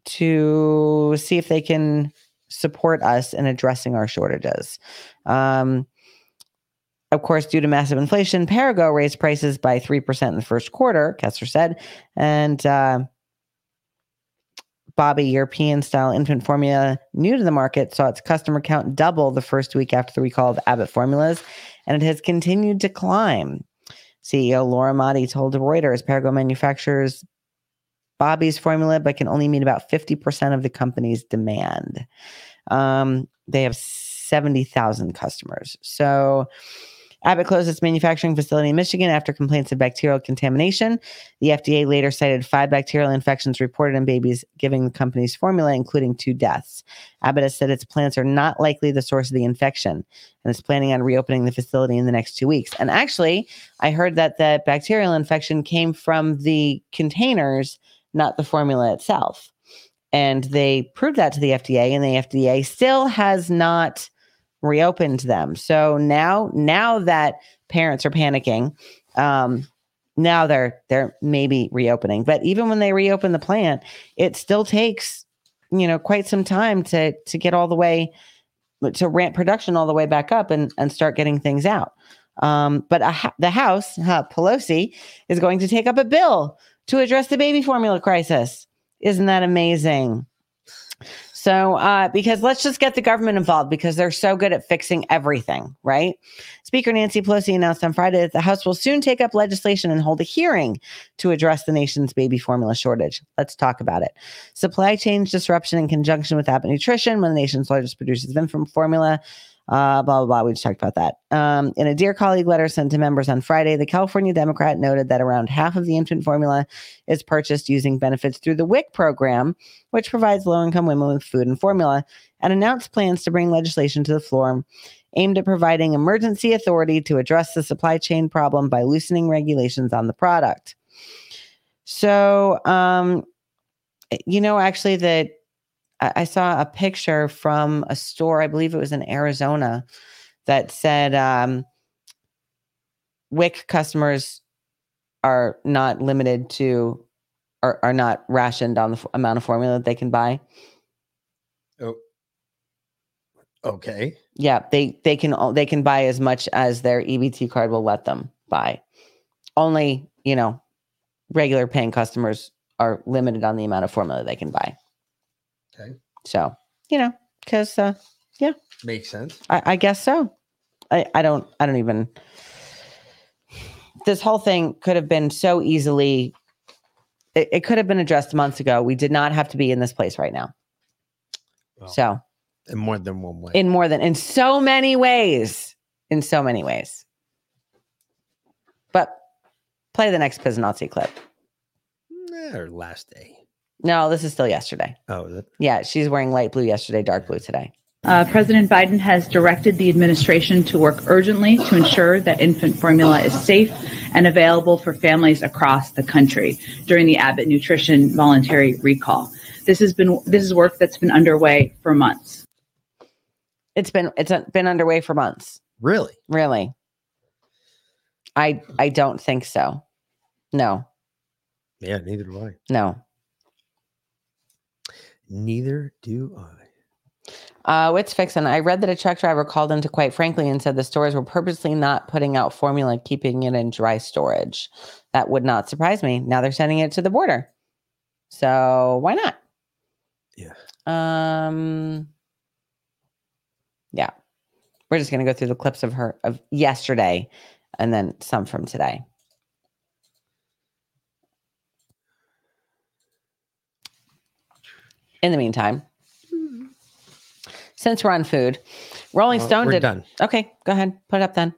S4: to see if they can support us in addressing our shortages. Um, of course, due to massive inflation, Perrigo raised prices by 3% in the first quarter, Kessler said. And uh, Bobbie European style infant formula, new to the market, saw its customer count double the first week after the recall of Abbott formulas, and it has continued to climb. CEO Laura Modi told Reuters Perrigo manufactures Bobbie's formula, but can only meet about 50% of the company's demand. Um, they have 70,000 customers. So Abbott closed its manufacturing facility in Michigan after complaints of bacterial contamination. The FDA later cited five bacterial infections reported in babies giving the company's formula, including two deaths. Abbott has said its plants are not likely the source of the infection and is planning on reopening the facility in the next two weeks. And actually, I heard that the bacterial infection came from the containers, not the formula itself. And they proved that to the FDA, and the FDA still has not reopened them. So now, now that parents are panicking, um, now they're they're maybe reopening. But even when they reopen the plant, it still takes you know quite some time to to get all the way to ramp production all the way back up and and start getting things out. Um, but a, the House, uh, Pelosi, is going to take up a bill to address the baby formula crisis. Isn't that amazing? So, uh, because let's just get the government involved because they're so good at fixing everything, right? Speaker Nancy Pelosi announced on Friday that the House will soon take up legislation and hold a hearing to address the nation's baby formula shortage. Let's talk about it. Supply chain disruption in conjunction with Abbott Nutrition, one of the nation's largest producers of infant formula, uh, blah, blah, blah. We just talked about that. Um, in a Dear Colleague letter sent to members on Friday, the California Democrat noted that around half of the infant formula is purchased using benefits through the WIC program, which provides low income women with food and formula, and announced plans to bring legislation to the floor aimed at providing emergency authority to address the supply chain problem by loosening regulations on the product. So, um, you know, actually, the I saw a picture from a store, I believe it was in Arizona, that said um, WIC customers are not limited to, are, are not rationed on the f- amount of formula that they can buy.
S3: Oh. Okay.
S4: Yeah, they they can they can buy as much as their EBT card will let them buy. Only you know, regular paying customers are limited on the amount of formula they can buy.
S3: Okay.
S4: So you know, because uh, yeah,
S3: Makes sense.
S4: I, I guess so. I, I don't I don't even this whole thing could have been so easily it, it could have been addressed months ago. We did not have to be in this place right now.
S3: Well,
S4: So
S3: in more than one way.
S4: in more than in so many ways. In so many ways. But play the next Piznazzi clip.
S3: Or last day.
S4: No, this is still yesterday.
S3: Oh, is it?
S4: Yeah, she's wearing light blue yesterday, dark blue today.
S8: Uh, President Biden has directed the administration to work urgently to ensure that infant formula is safe and available for families across the country during the Abbott Nutrition voluntary recall. This has been this is work that's been underway for months.
S4: It's been it's been underway for months.
S3: Really?
S4: Really? I I don't think so. No.
S3: Yeah, neither do I.
S4: No.
S3: Neither do I.
S4: Uh, Wits Fixin. I read that a truck driver called into Quite Frankly and said the stores were purposely not putting out formula, keeping it in dry storage. That would not surprise me. Now they're sending it to the border. So why not?
S3: Yeah.
S4: Um. Yeah, we're just gonna go through the clips of her of yesterday, and then some from today. In the meantime, since we're on food, Rolling
S3: Well,
S4: Stone
S3: we're
S4: did.
S3: done.
S4: Okay, go ahead, put it up then.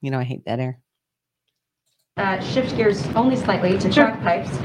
S4: You know I hate dead air.
S9: uh, shift gears only slightly to
S8: Sure.
S9: crack pipes.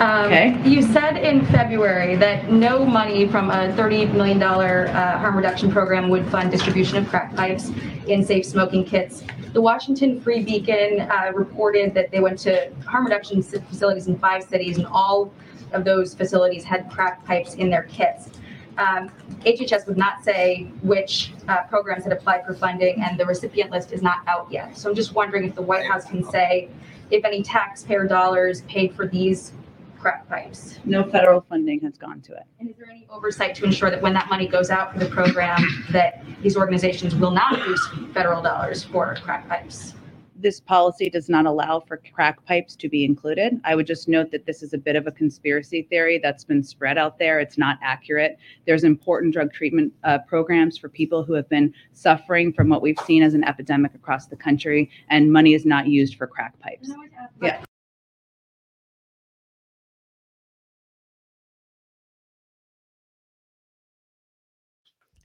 S9: Um,
S8: Okay.
S9: You said in February that no money from a $30 million uh, harm reduction program would fund distribution of crack pipes in safe smoking kits. The Washington Free Beacon uh, reported that they went to harm reduction facilities in five cities, and all of those facilities had crack pipes in their kits. Um, HHS would not say which uh, programs had applied for funding, and the recipient list is not out yet. So I'm just wondering if the White House can say if any taxpayer dollars paid for these crack pipes.
S8: No federal funding has gone to it.
S9: And is there any oversight to ensure that when that money goes out for the program, that these organizations will not use federal dollars for crack pipes?
S8: this policy does not allow for crack pipes to be included. I would just note that this is a bit of a conspiracy theory that's been spread out there. It's not accurate. There's important drug treatment uh, programs for people who have been suffering from what we've seen as an epidemic across the country, and money is not used for crack pipes. Yeah.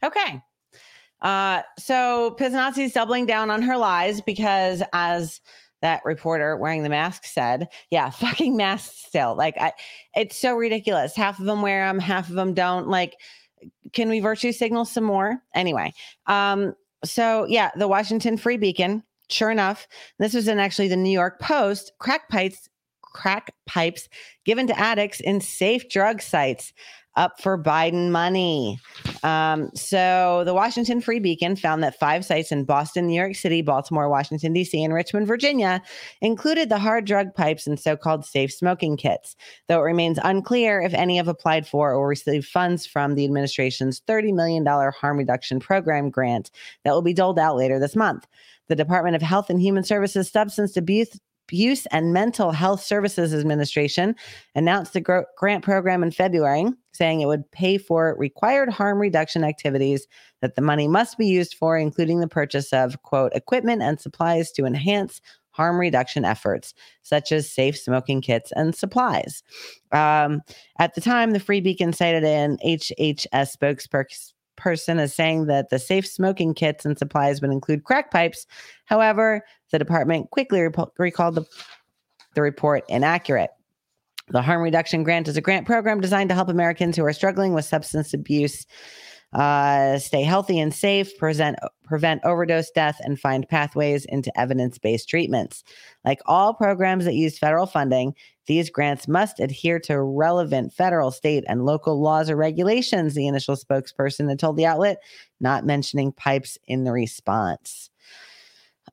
S4: Okay. Uh, so Piznazzi's doubling down on her lies because, as that reporter wearing the mask said, yeah, (laughs) fucking masks still. Like, I, it's so ridiculous. Half of them wear them, half of them don't. Like, can we virtue signal some more? Anyway, um, so yeah, the Washington Free Beacon. Sure enough, this was in actually the New York Post. Crack pipes, crack pipes given to addicts in safe drug sites up for Biden money. Um, so the Washington Free Beacon found that five sites in Boston, New York City, Baltimore, Washington, D.C., and Richmond, Virginia included the hard drug pipes and so called safe smoking kits, though it remains unclear if any have applied for or received funds from the administration's $30 million harm reduction program grant that will be doled out later this month. The Department of Health and Human Services Substance Abuse Abuse and Mental Health Services Administration announced the gr- grant program in February, saying it would pay for required harm reduction activities that the money must be used for, including the purchase of, quote, equipment and supplies to enhance harm reduction efforts, such as safe smoking kits and supplies. Um, at the time, the Free Beacon cited an HHS spokesperson person is saying that the safe smoking kits and supplies would include crack pipes. However, the department quickly recalled the, the report inaccurate. The harm reduction grant is a grant program designed to help Americans who are struggling with substance abuse uh, stay healthy and safe, present, prevent overdose death, and find pathways into evidence based treatments. Like all programs that use federal funding, these grants must adhere to relevant federal, state, and local laws or regulations, the initial spokesperson had told the outlet, not mentioning pipes in the response.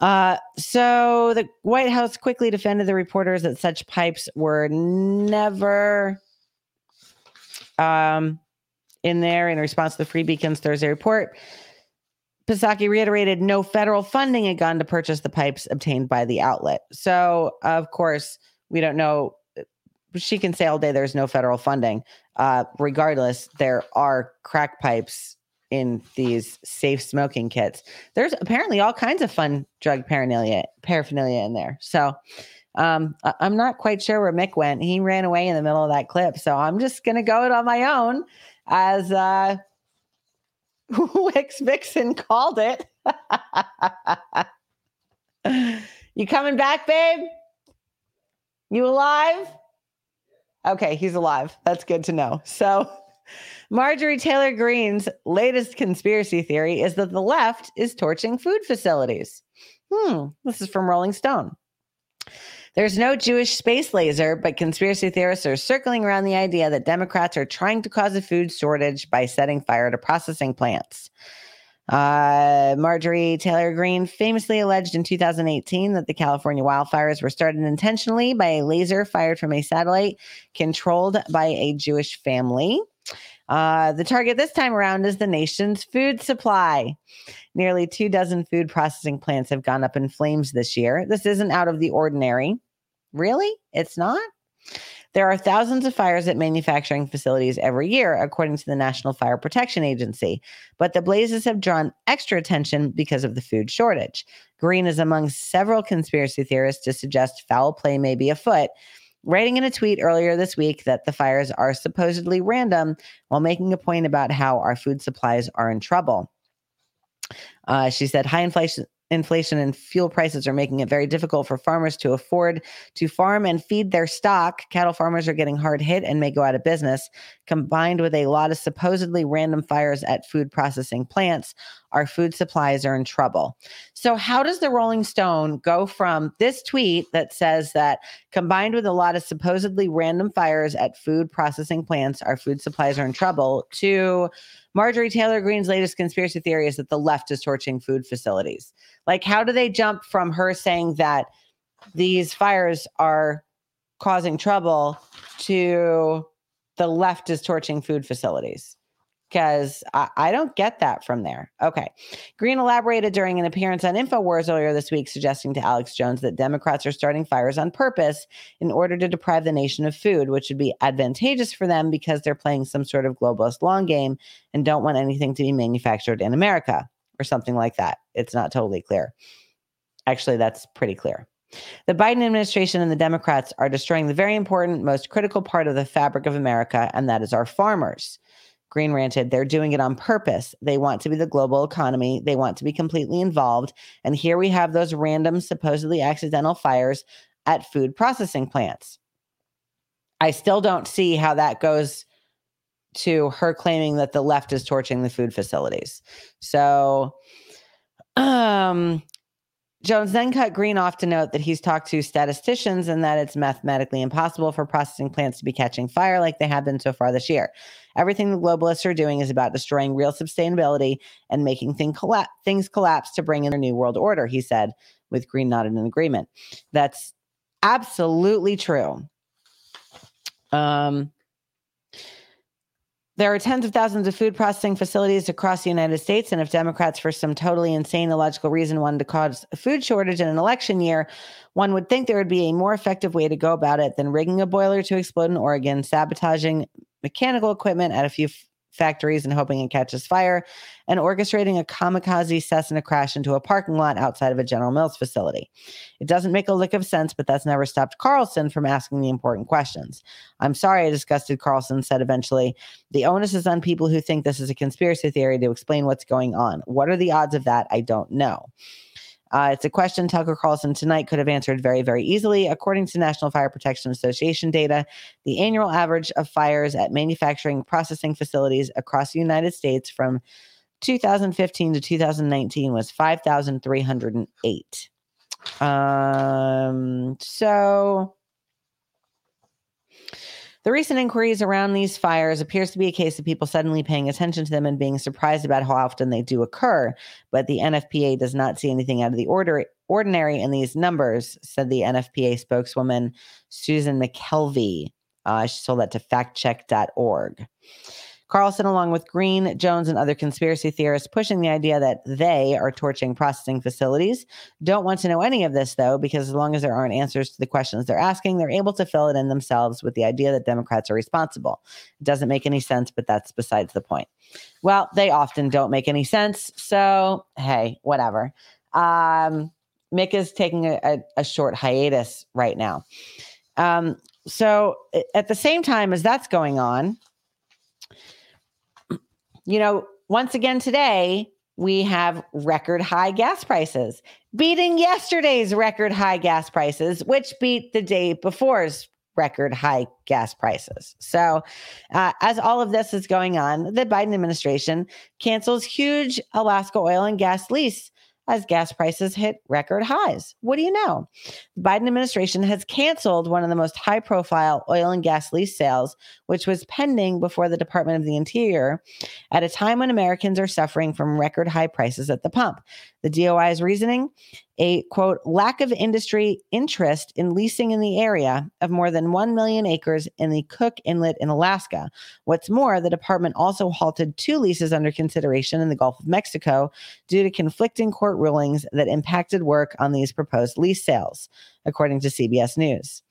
S4: Uh, so the White House quickly defended the reporters that such pipes were never um, in there in response to the Free Beacons Thursday report. Psaki reiterated no federal funding had gone to purchase the pipes obtained by the outlet. So, of course, we don't know. She can say all day there's no federal funding. Uh, regardless, there are crack pipes in these safe smoking kits. There's apparently all kinds of fun drug paraphernalia paraphernalia in there. So, um, I- I'm not quite sure where Mick went. He ran away in the middle of that clip. So I'm just gonna go it on my own as uh (laughs) Wix Vixen called it. (laughs) you coming back, babe? You alive? Okay, he's alive. That's good to know. So, (laughs) Marjorie Taylor Greene's latest conspiracy theory is that the left is torching food facilities. Hmm, this is from Rolling Stone. There's no Jewish space laser, but conspiracy theorists are circling around the idea that Democrats are trying to cause a food shortage by setting fire to processing plants. Uh, Marjorie Taylor Greene famously alleged in 2018 that the California wildfires were started intentionally by a laser fired from a satellite controlled by a Jewish family. Uh, the target this time around is the nation's food supply. Nearly two dozen food processing plants have gone up in flames this year. This isn't out of the ordinary. Really? It's not? There are thousands of fires at manufacturing facilities every year, according to the National Fire Protection Agency. But the blazes have drawn extra attention because of the food shortage. Greene is among several conspiracy theorists to suggest foul play may be afoot, writing in a tweet earlier this week that the fires are supposedly random while making a point about how our food supplies are in trouble. Uh, she said high inflation inflation and fuel prices are making it very difficult for farmers to afford to farm and feed their stock. Cattle farmers are getting hard hit and may go out of business. Combined with a lot of supposedly random fires at food processing plants, our food supplies are in trouble. So, how does the Rolling Stone go from this tweet that says that combined with a lot of supposedly random fires at food processing plants, our food supplies are in trouble to Marjorie Taylor Greene's latest conspiracy theory is that the left is torching food facilities? Like, how do they jump from her saying that these fires are causing trouble to the left is torching food facilities? Because I, I don't get that from there. Okay. Greene elaborated during an appearance on InfoWars earlier this week, suggesting to Alex Jones that Democrats are starting fires on purpose in order to deprive the nation of food, which would be advantageous for them because they're playing some sort of globalist long game and don't want anything to be manufactured in America or something like that. It's not totally clear. Actually, that's pretty clear. The Biden administration and the Democrats are destroying the very important, most critical part of the fabric of America, and that is our farmers. Greene ranted, they're doing it on purpose. They want to be the global economy. They want to be completely involved. And here we have those random, supposedly accidental fires at food processing plants. I still don't see how that goes to her claiming that the left is torching the food facilities. So, um, Jones then cut Greene off to note that he's talked to statisticians and that it's mathematically impossible for processing plants to be catching fire like they have been so far this year. Everything the globalists are doing is about destroying real sustainability and making thing colla- things collapse to bring in a new world order, he said, with Greene nodded in agreement. That's absolutely true. Um, there are tens of thousands of food processing facilities across the United States. And if Democrats, for some totally insane, illogical reason, wanted to cause a food shortage in an election year, one would think there would be a more effective way to go about it than rigging a boiler to explode in Oregon, sabotaging mechanical equipment at a few factories and hoping it catches fire, and orchestrating a kamikaze Cessna crash into a parking lot outside of a General Mills facility. It doesn't make a lick of sense, but that's never stopped Carlson from asking the important questions. I'm sorry I disgusted, Carlson said eventually. The onus is on people who think this is a conspiracy theory to explain what's going on. What are the odds of that? I don't know. Uh, it's a question Tucker Carlson tonight could have answered very, very easily. According to National Fire Protection Association data, the annual average of fires at manufacturing processing facilities across the United States from 2015 to 2019 was 5,308. Um, so the recent inquiries around these fires appears to be a case of people suddenly paying attention to them and being surprised about how often they do occur. But the NFPA does not see anything out of the order ordinary in these numbers, said the NFPA spokeswoman Susan McKelvey. Uh, she told that to factcheck.org. Carlson, along with Greene, Jones, and other conspiracy theorists, pushing the idea that they are torching processing facilities. Don't want to know any of this, though, because as long as there aren't answers to the questions they're asking, they're able to fill it in themselves with the idea that Democrats are responsible. It doesn't make any sense, but that's besides the point. Well, they often don't make any sense. So, hey, whatever. Um, Mick is taking a, a, a short hiatus right now. Um, so, at the same time as that's going on, you know, once again today, we have record high gas prices, beating yesterday's record high gas prices, which beat the day before's record high gas prices. So, uh, as all of this is going on, the Biden administration cancels huge Alaska oil and gas lease as gas prices hit record highs. What do you know? The Biden administration has canceled one of the most high profile oil and gas lease sales, which was pending before the Department of the Interior at a time when Americans are suffering from record high prices at the pump. The DOI's reasoning a quote, lack of industry interest in leasing in the area of more than 1 million acres in the Cook Inlet in Alaska. What's more, the department also halted two leases under consideration in the Gulf of Mexico due to conflicting court rulings that impacted work on these proposed lease sales, according to CBS News.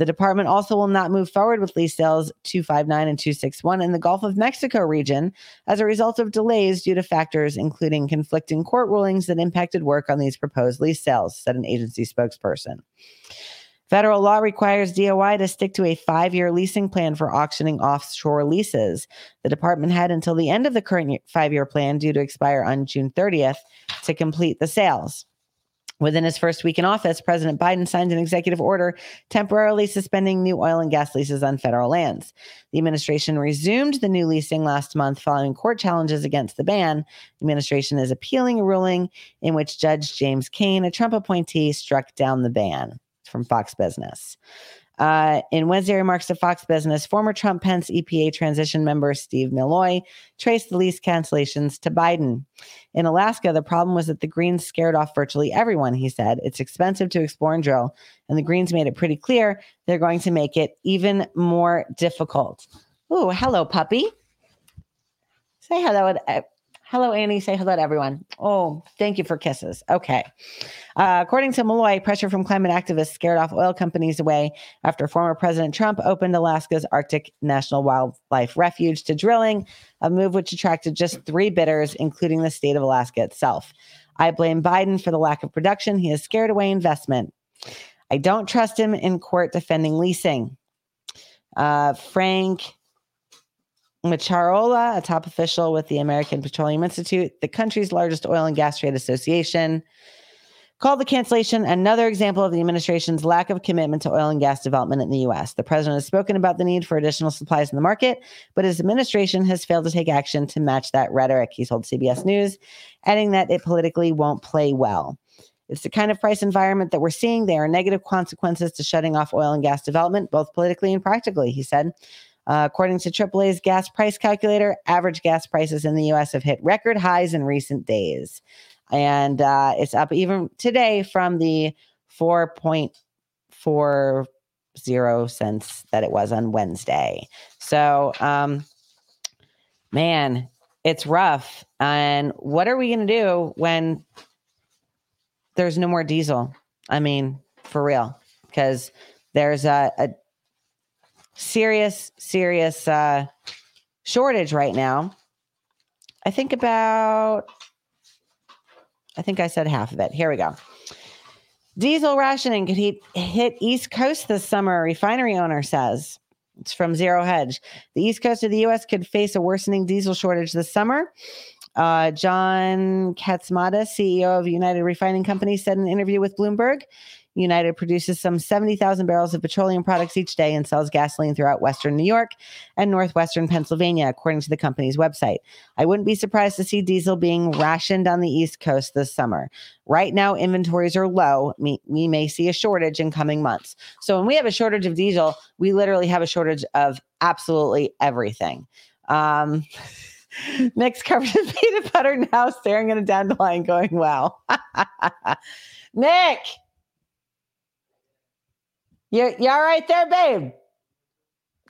S4: The department also will not move forward with lease sales 259 and 261 in the Gulf of Mexico region as a result of delays due to factors including conflicting court rulings that impacted work on these proposed lease sales, said an agency spokesperson. Federal law requires DOI to stick to a five year leasing plan for auctioning offshore leases. The department had until the end of the current five year plan, due to expire on June 30th, to complete the sales. Within his first week in office, President Biden signed an executive order temporarily suspending new oil and gas leases on federal lands. The administration resumed the new leasing last month following court challenges against the ban. The administration is appealing a ruling in which Judge James Cain, a Trump appointee, struck down the ban. From Fox Business. Uh, in Wednesday remarks to Fox Business, former Trump Pence EPA transition member Steve Milloy traced the lease cancellations to Biden. In Alaska, the problem was that the Greens scared off virtually everyone, he said. It's expensive to explore and drill, and the Greens made it pretty clear they're going to make it even more difficult. Ooh, hello, puppy. Say hello. Hello, Annie. Say hello to everyone. Oh, thank you for kisses. Okay. Uh, according to Malloy, pressure from climate activists scared off oil companies away after former President Trump opened Alaska's Arctic National Wildlife Refuge to drilling, a move which attracted just three bidders, including the state of Alaska itself. I blame Biden for the lack of production. He has scared away investment. I don't trust him in court defending leasing. Uh, Frank Macchiarola, a top official with the American Petroleum Institute, the country's largest oil and gas trade association, called the cancellation another example of the administration's lack of commitment to oil and gas development in the U.S. The president has spoken about the need for additional supplies in the market, but his administration has failed to take action to match that rhetoric, he told CBS News, adding that it politically won't play well. It's the kind of price environment that we're seeing. There are negative consequences to shutting off oil and gas development, both politically and practically, he said. Uh, according to AAA's gas price calculator, average gas prices in the US have hit record highs in recent days. And uh, it's up even today from the 4.40 cents that it was on Wednesday. So, um, man, it's rough. And what are we going to do when there's no more diesel? I mean, for real, because there's a, a serious, serious uh, shortage right now. I think about, I think I said half of it. Here we go. Diesel rationing could hit, hit East Coast this summer, refinery owner says. It's from Zero Hedge. The East Coast of the U.S. could face a worsening diesel shortage this summer. Uh, John Katzmada, CEO of United Refining Company, said in an interview with Bloomberg United produces some 70,000 barrels of petroleum products each day and sells gasoline throughout Western New York and Northwestern Pennsylvania, according to the company's website. I wouldn't be surprised to see diesel being rationed on the East Coast this summer. Right now, inventories are low. We, may see a shortage in coming months. So, when we have a shortage of diesel, we literally have a shortage of absolutely everything. Um, (laughs) Nick's covered in (laughs) peanut butter now, staring at a dandelion, going, Wow. (laughs) Nick, you you all right there, babe?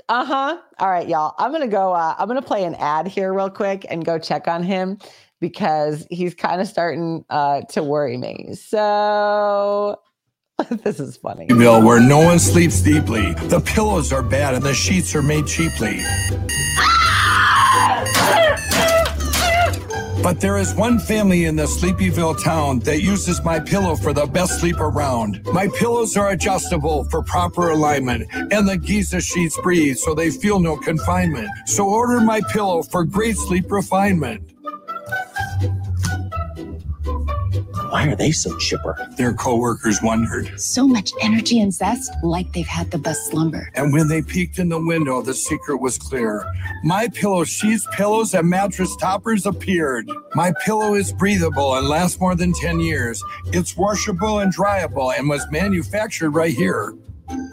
S4: Uh-huh. All right, y'all. I'm gonna go, uh, I'm gonna play an ad here real quick and go check on him because he's kind of starting uh to worry me. So (laughs) this is funny.
S10: Bill, where no one sleeps deeply. The pillows are bad and the sheets are made cheaply. But there is one family in the Sleepyville town that uses my pillow for the best sleep around. My pillows are adjustable for proper alignment, and the Giza sheets breathe so they feel no confinement. So order my pillow for great sleep refinement.
S11: Why are they so chipper?
S10: Their coworkers wondered.
S12: So much energy and zest, like they've had the best slumber.
S10: And when they peeked in the window, the secret was clear. My pillow sheets, pillows, and mattress toppers appeared. My pillow is breathable and lasts more than 10 years. It's washable and dryable and was manufactured right here.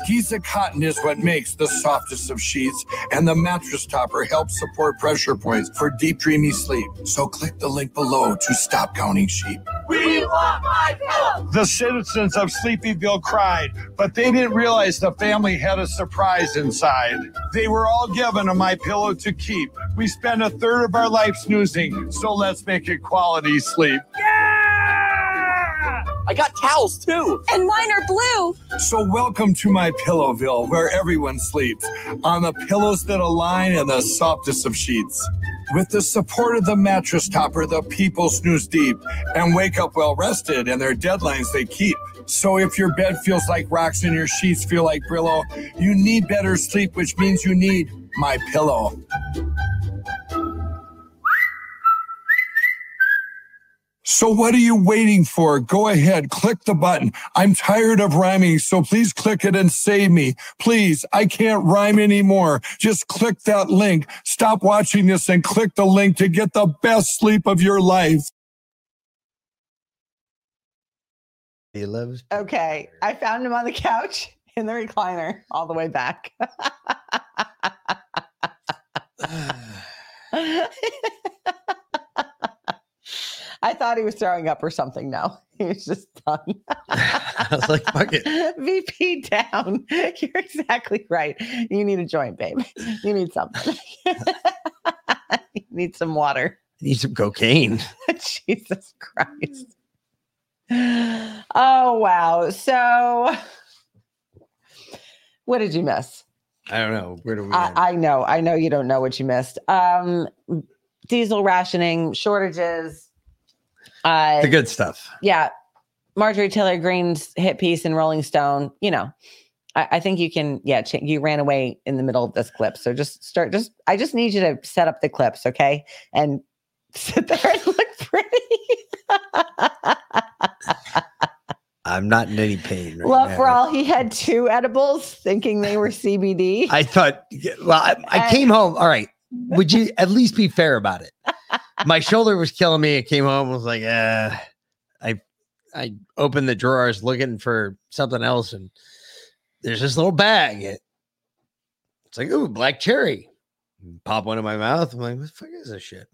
S10: Giza cotton is what makes the softest of sheets, and the mattress topper helps support pressure points for deep, dreamy sleep. So click the link below to stop counting sheep.
S5: We want my pillow!
S10: The citizens of Sleepyville cried, but they didn't realize the family had a surprise inside. They were all given a my pillow to keep. We spend a third of our life snoozing, so let's make it quality sleep.
S11: I got towels too.
S12: And mine are blue.
S10: So welcome to my Pillowville, where everyone sleeps on the pillows that align and the softest of sheets. With the support of the mattress topper, the people snooze deep and wake up well rested, and their deadlines they keep. So if your bed feels like rocks and your sheets feel like Brillo, you need better sleep, which means you need my pillow. So what are you waiting for? Go ahead, click the button. I'm tired of rhyming, so please click it and save me. Please, I can't rhyme anymore. Just click that link. Stop watching this and click the link to get the best sleep of your life.
S3: He loves.
S4: Okay, I found him on the couch in the recliner all the way back. (laughs) (laughs) (sighs) (laughs) I thought he was throwing up or something. No, (laughs) he was just done. (laughs)
S3: I was like, fuck it. (laughs)
S4: VP down. You're exactly right. You need a joint, babe. You need something. you need some water.
S3: Need some cocaine.
S4: Jesus Christ. Oh, wow. So, what did you miss?
S3: I don't know. Where do we?
S4: I, I know. I know you don't know what you missed. Um, diesel rationing, shortages. Uh,
S3: the good stuff.
S4: yeah, Marjorie Taylor Greene's hit piece in Rolling Stone. You know, I, I think you can. Yeah, ch- you ran away in the middle of this clip, so just start. Just I just need you to set up the clips, okay? And (laughs) sit there and look pretty. (laughs)
S3: I'm not in any pain. Right
S4: Love
S3: now.
S4: for all he had two edibles, thinking they were CBD.
S3: I thought, well, I, I came home. All right. Would you at least be fair about it? My shoulder was killing me. I came home, was like, uh, I I opened the drawers looking for something else, and there's this little bag. It, it's like, ooh, black cherry. Pop one in my mouth. I'm like, what the fuck is this shit?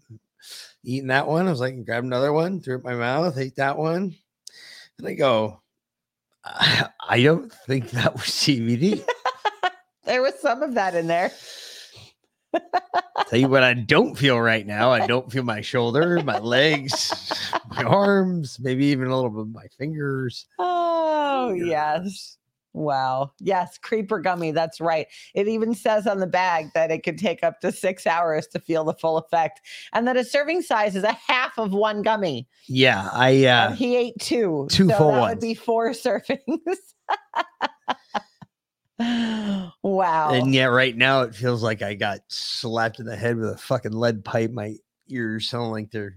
S3: Eating that one. I was like, grab another one, threw it in my mouth, ate that one. And I go, I, I don't think that was CBD. (laughs)
S4: there was some of that in there.
S3: Tell you what, I don't feel right now. I don't feel my shoulder, my legs, (laughs) my arms, maybe even a little bit of my fingers.
S4: Oh, yes. Wow. Yes, creeper gummy. That's right. It even says on the bag that it could take up to six hours to feel the full effect, and that a serving size is a half of one gummy.
S3: Yeah, I uh
S4: And he ate two.
S3: two
S4: so
S3: full
S4: that
S3: ones.
S4: would be four (laughs) servings. (laughs) (gasps) wow.
S3: and yet right now it feels like I got slapped in the head with a fucking lead pipe. My ears sound like they're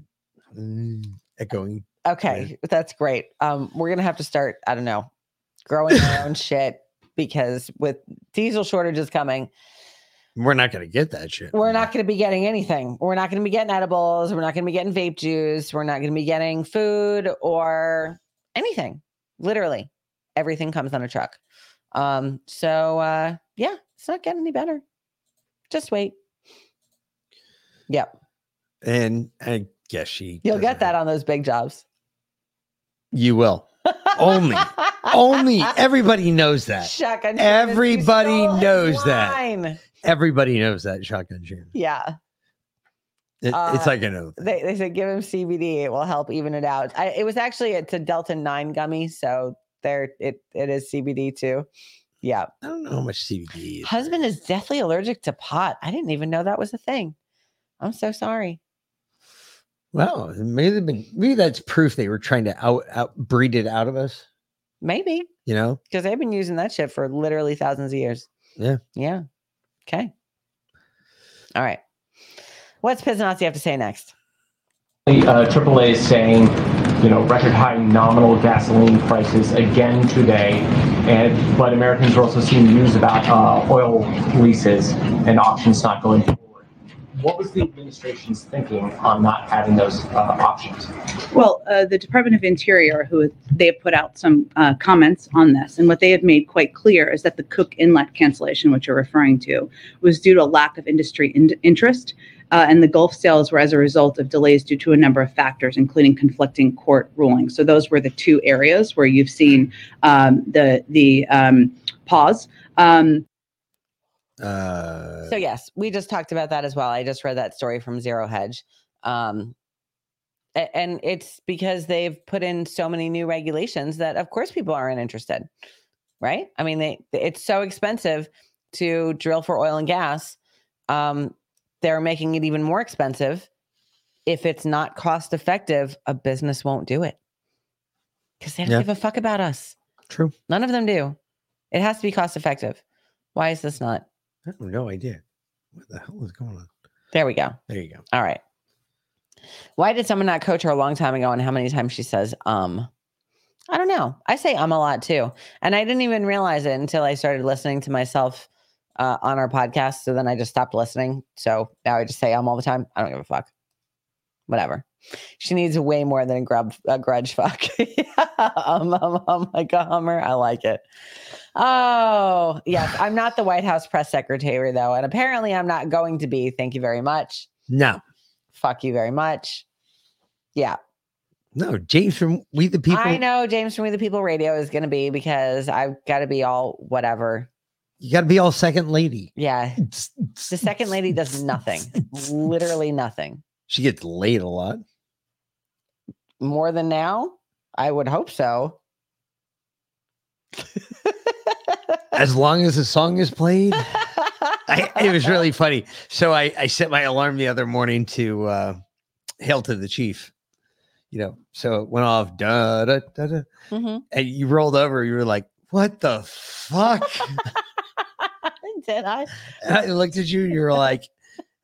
S3: mm, echoing.
S4: Okay, that's great. Um, we're gonna have to start. I don't know, growing our own (laughs) shit because with diesel shortages coming,
S3: We're not gonna get that shit.
S4: we're not going to be getting anything. We're not going to be getting edibles. We're not going to be getting vape juice. We're not going to be getting food or anything. Literally, everything comes on a truck. Um, so uh, yeah, it's not getting any better. Just wait. Yep,
S3: And I guess she
S4: you'll get that on those big jobs.
S3: you will. Only. (laughs) Only everybody knows that.
S4: Shotgun
S3: Everybody knows that. Everybody knows that shotgun Shannon.
S4: Yeah.
S3: It,
S4: Uh,
S3: it's like a no.
S4: They, they said give him CBD. It will help even it out. I, it was actually it's a Delta Nine gummy, so there it it is CBD too. Yeah.
S3: I don't know how much CBD is.
S4: Husband is deathly allergic to pot. I didn't even know that was a thing. I'm so sorry.
S3: Well, maybe they've been, maybe that's proof they were trying to out out breed it out of us.
S4: Maybe
S3: You know?
S4: because they've been using that shit for literally thousands of years.
S3: Yeah.
S4: Yeah. Okay. All right. What's Pizzanazzi have to say next?
S13: Uh, AAA is saying, you know, record high nominal gasoline prices again today, and but Americans are also seeing news about uh, oil leases and auctions not going forward. What was the administration's thinking on not having those uh, options?
S8: Well, uh, the Department of Interior, who they have put out some uh, comments on this, and what they have made quite clear is that the Cook Inlet cancellation, which you're referring to, was due to a lack of industry in- interest, and the Gulf sales were as a result of delays due to a number of factors, including conflicting court rulings. So those were the two areas where you've seen um, the the um, pause. Um,
S3: Uh
S4: So yes, we just talked about that as well. I just read that story from Zero Hedge. Um and it's because they've put in so many new regulations that of course people aren't interested. Right? I mean they it's so expensive to drill for oil and gas. Um they're making it even more expensive. If it's not cost effective, a business won't do it. Cuz they don't
S3: Yeah.
S4: give a fuck about us.
S3: True.
S4: None of them do. It has to be cost effective. Why is this not?
S3: I have no idea. What the hell is going on?
S4: There we go.
S3: There you go.
S4: All right. Why did someone not coach her a long time ago and how many times she says um? I don't know. I say um a lot too. And I didn't even realize it until I started listening to myself uh, on our podcast. So then I just stopped listening. So now I just say um all the time. I don't give a fuck. Whatever. She needs way more than a, grub, a grudge (laughs) fuck. um, um, um, like a Hummer. I like it. Oh, yes. I'm not the White House press secretary, though. And apparently I'm not going to be. Thank you very much.
S3: No.
S4: Fuck you very much. Yeah.
S3: No, James from We the People.
S4: I know James from We the People Radio is going to be because I've got to be all whatever.
S3: You got to be all second lady.
S4: Yeah. The second lady does nothing, literally nothing.
S3: She gets laid a lot.
S4: More than now? I would hope so. (laughs)
S3: As long as the song is played. (laughs) I, it was really funny. So I, I set my alarm the other morning to uh, hail to the chief. You know, so it went off, da, da, da, da.
S4: Mhm.
S3: and you rolled over. You were like, What the fuck? (laughs)
S4: Did I?
S3: I looked at you. You were like,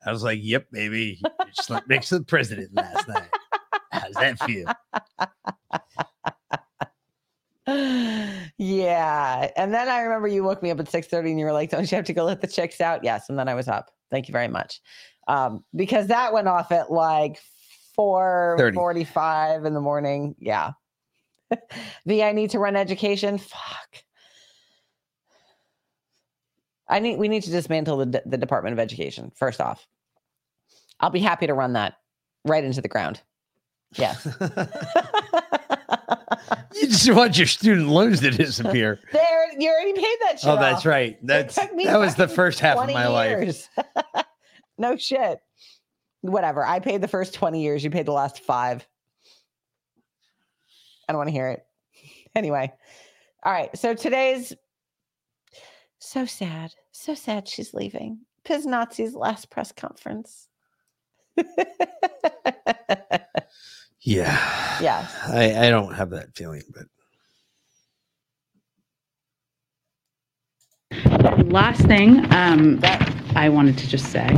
S3: I was like, "Yep, baby." You just like next to the president last night. How's that feel?
S4: yeah. And then I remember you woke me up at 6:30 and you were like, Don't you have to go let the chicks out? Yes. And then I was up. Thank you very much. Um, because that went off at like 4:45 in the morning. Yeah. (laughs) V, I need to run education. Fuck. I need we need to dismantle the, the Department of Education, first off. I'll be happy to run that right into the ground. Yes. (laughs) (laughs)
S3: You just want your student loans to disappear. (laughs)
S4: there, you already paid that shit.
S3: Oh, that's right. That's that was the first half of
S4: 20
S3: my life.
S4: no shit. Whatever. I paid the first 20 years. You paid the last five. I don't want to hear it. Anyway. All right. So today's so sad. So sad she's leaving. Piz Nazi's last press conference. (laughs)
S3: Yeah.
S4: Yeah.
S3: I, I don't have that feeling, but
S8: last thing um, I wanted to just say.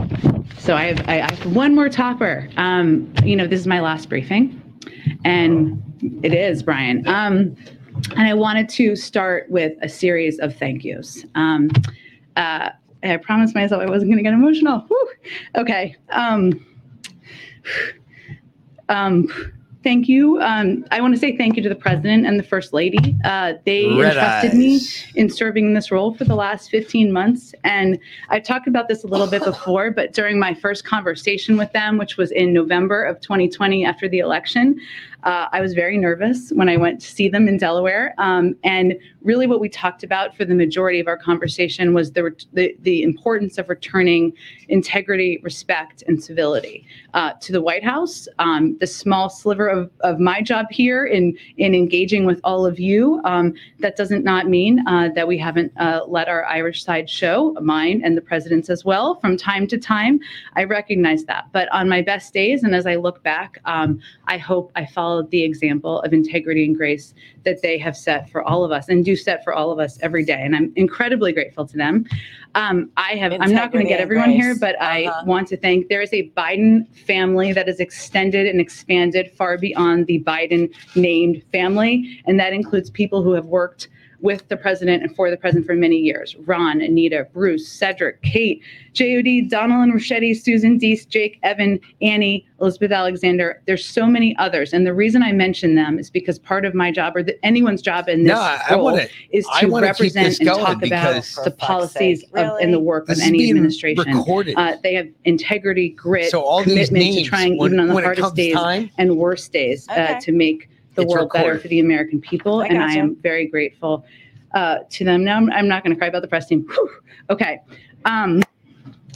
S8: So I have, I I have one more topper. Um, you know, this is my last briefing, and it is Brian. Um, and I wanted to start with a series of thank yous. Um, uh, I promised myself I wasn't going to get emotional. Whew. Okay. Um, um, thank you. Um, I want to say thank you to the president and the first lady. Uh, they
S3: Red
S8: entrusted me in serving this role for the last 15 months. And I talked about this a little bit before, but during my first conversation with them, which was in November of 2020 after the election, uh, I was very nervous when I went to see them in Delaware. Um, and really, what we talked about for the majority of our conversation was the, the, the importance of returning integrity, respect, and civility uh, to the White House. Um, the small sliver of, of my job here in, in engaging with all of you, um, that doesn't not mean uh, that we haven't uh, let our Irish side show, mine and the president's as well, from time to time. I recognize that. But on my best days, and as I look back, um, I hope I followed the example of integrity and grace that they have set for all of us and do set for all of us every day. And I'm incredibly grateful to them. Um, I have, I'm not going to get everyone here, but I
S4: Uh-huh.
S8: want to thank, there is a Biden family that is extended and expanded far beyond the Biden named family. And that includes people who have worked with the president and for the president for many years. Ron, Anita, Bruce, Cedric, Kate, JOD, Donilon and Ricchetti, Susan Deese, Jake, Evan, Annie, Elizabeth Alexander. There's so many others. And the reason I mention them is because part of my job or the, anyone's job in this
S3: No, I- I
S8: role
S3: wanna-
S8: is to
S3: wanna
S8: represent and talk about the policies
S4: sake,
S8: of, and the work
S3: This
S8: of any administration. Uh, they have integrity, grit,
S3: So all
S8: commitment to trying
S3: when-
S8: even on the hardest days
S3: time-
S8: and worst days
S4: Okay.
S8: uh, to make the
S3: It's
S8: world better for the American people.
S4: I
S8: and I am very grateful uh, to them. Now I'm, I'm not going to cry about the press team. (laughs) Whew. Okay. Um,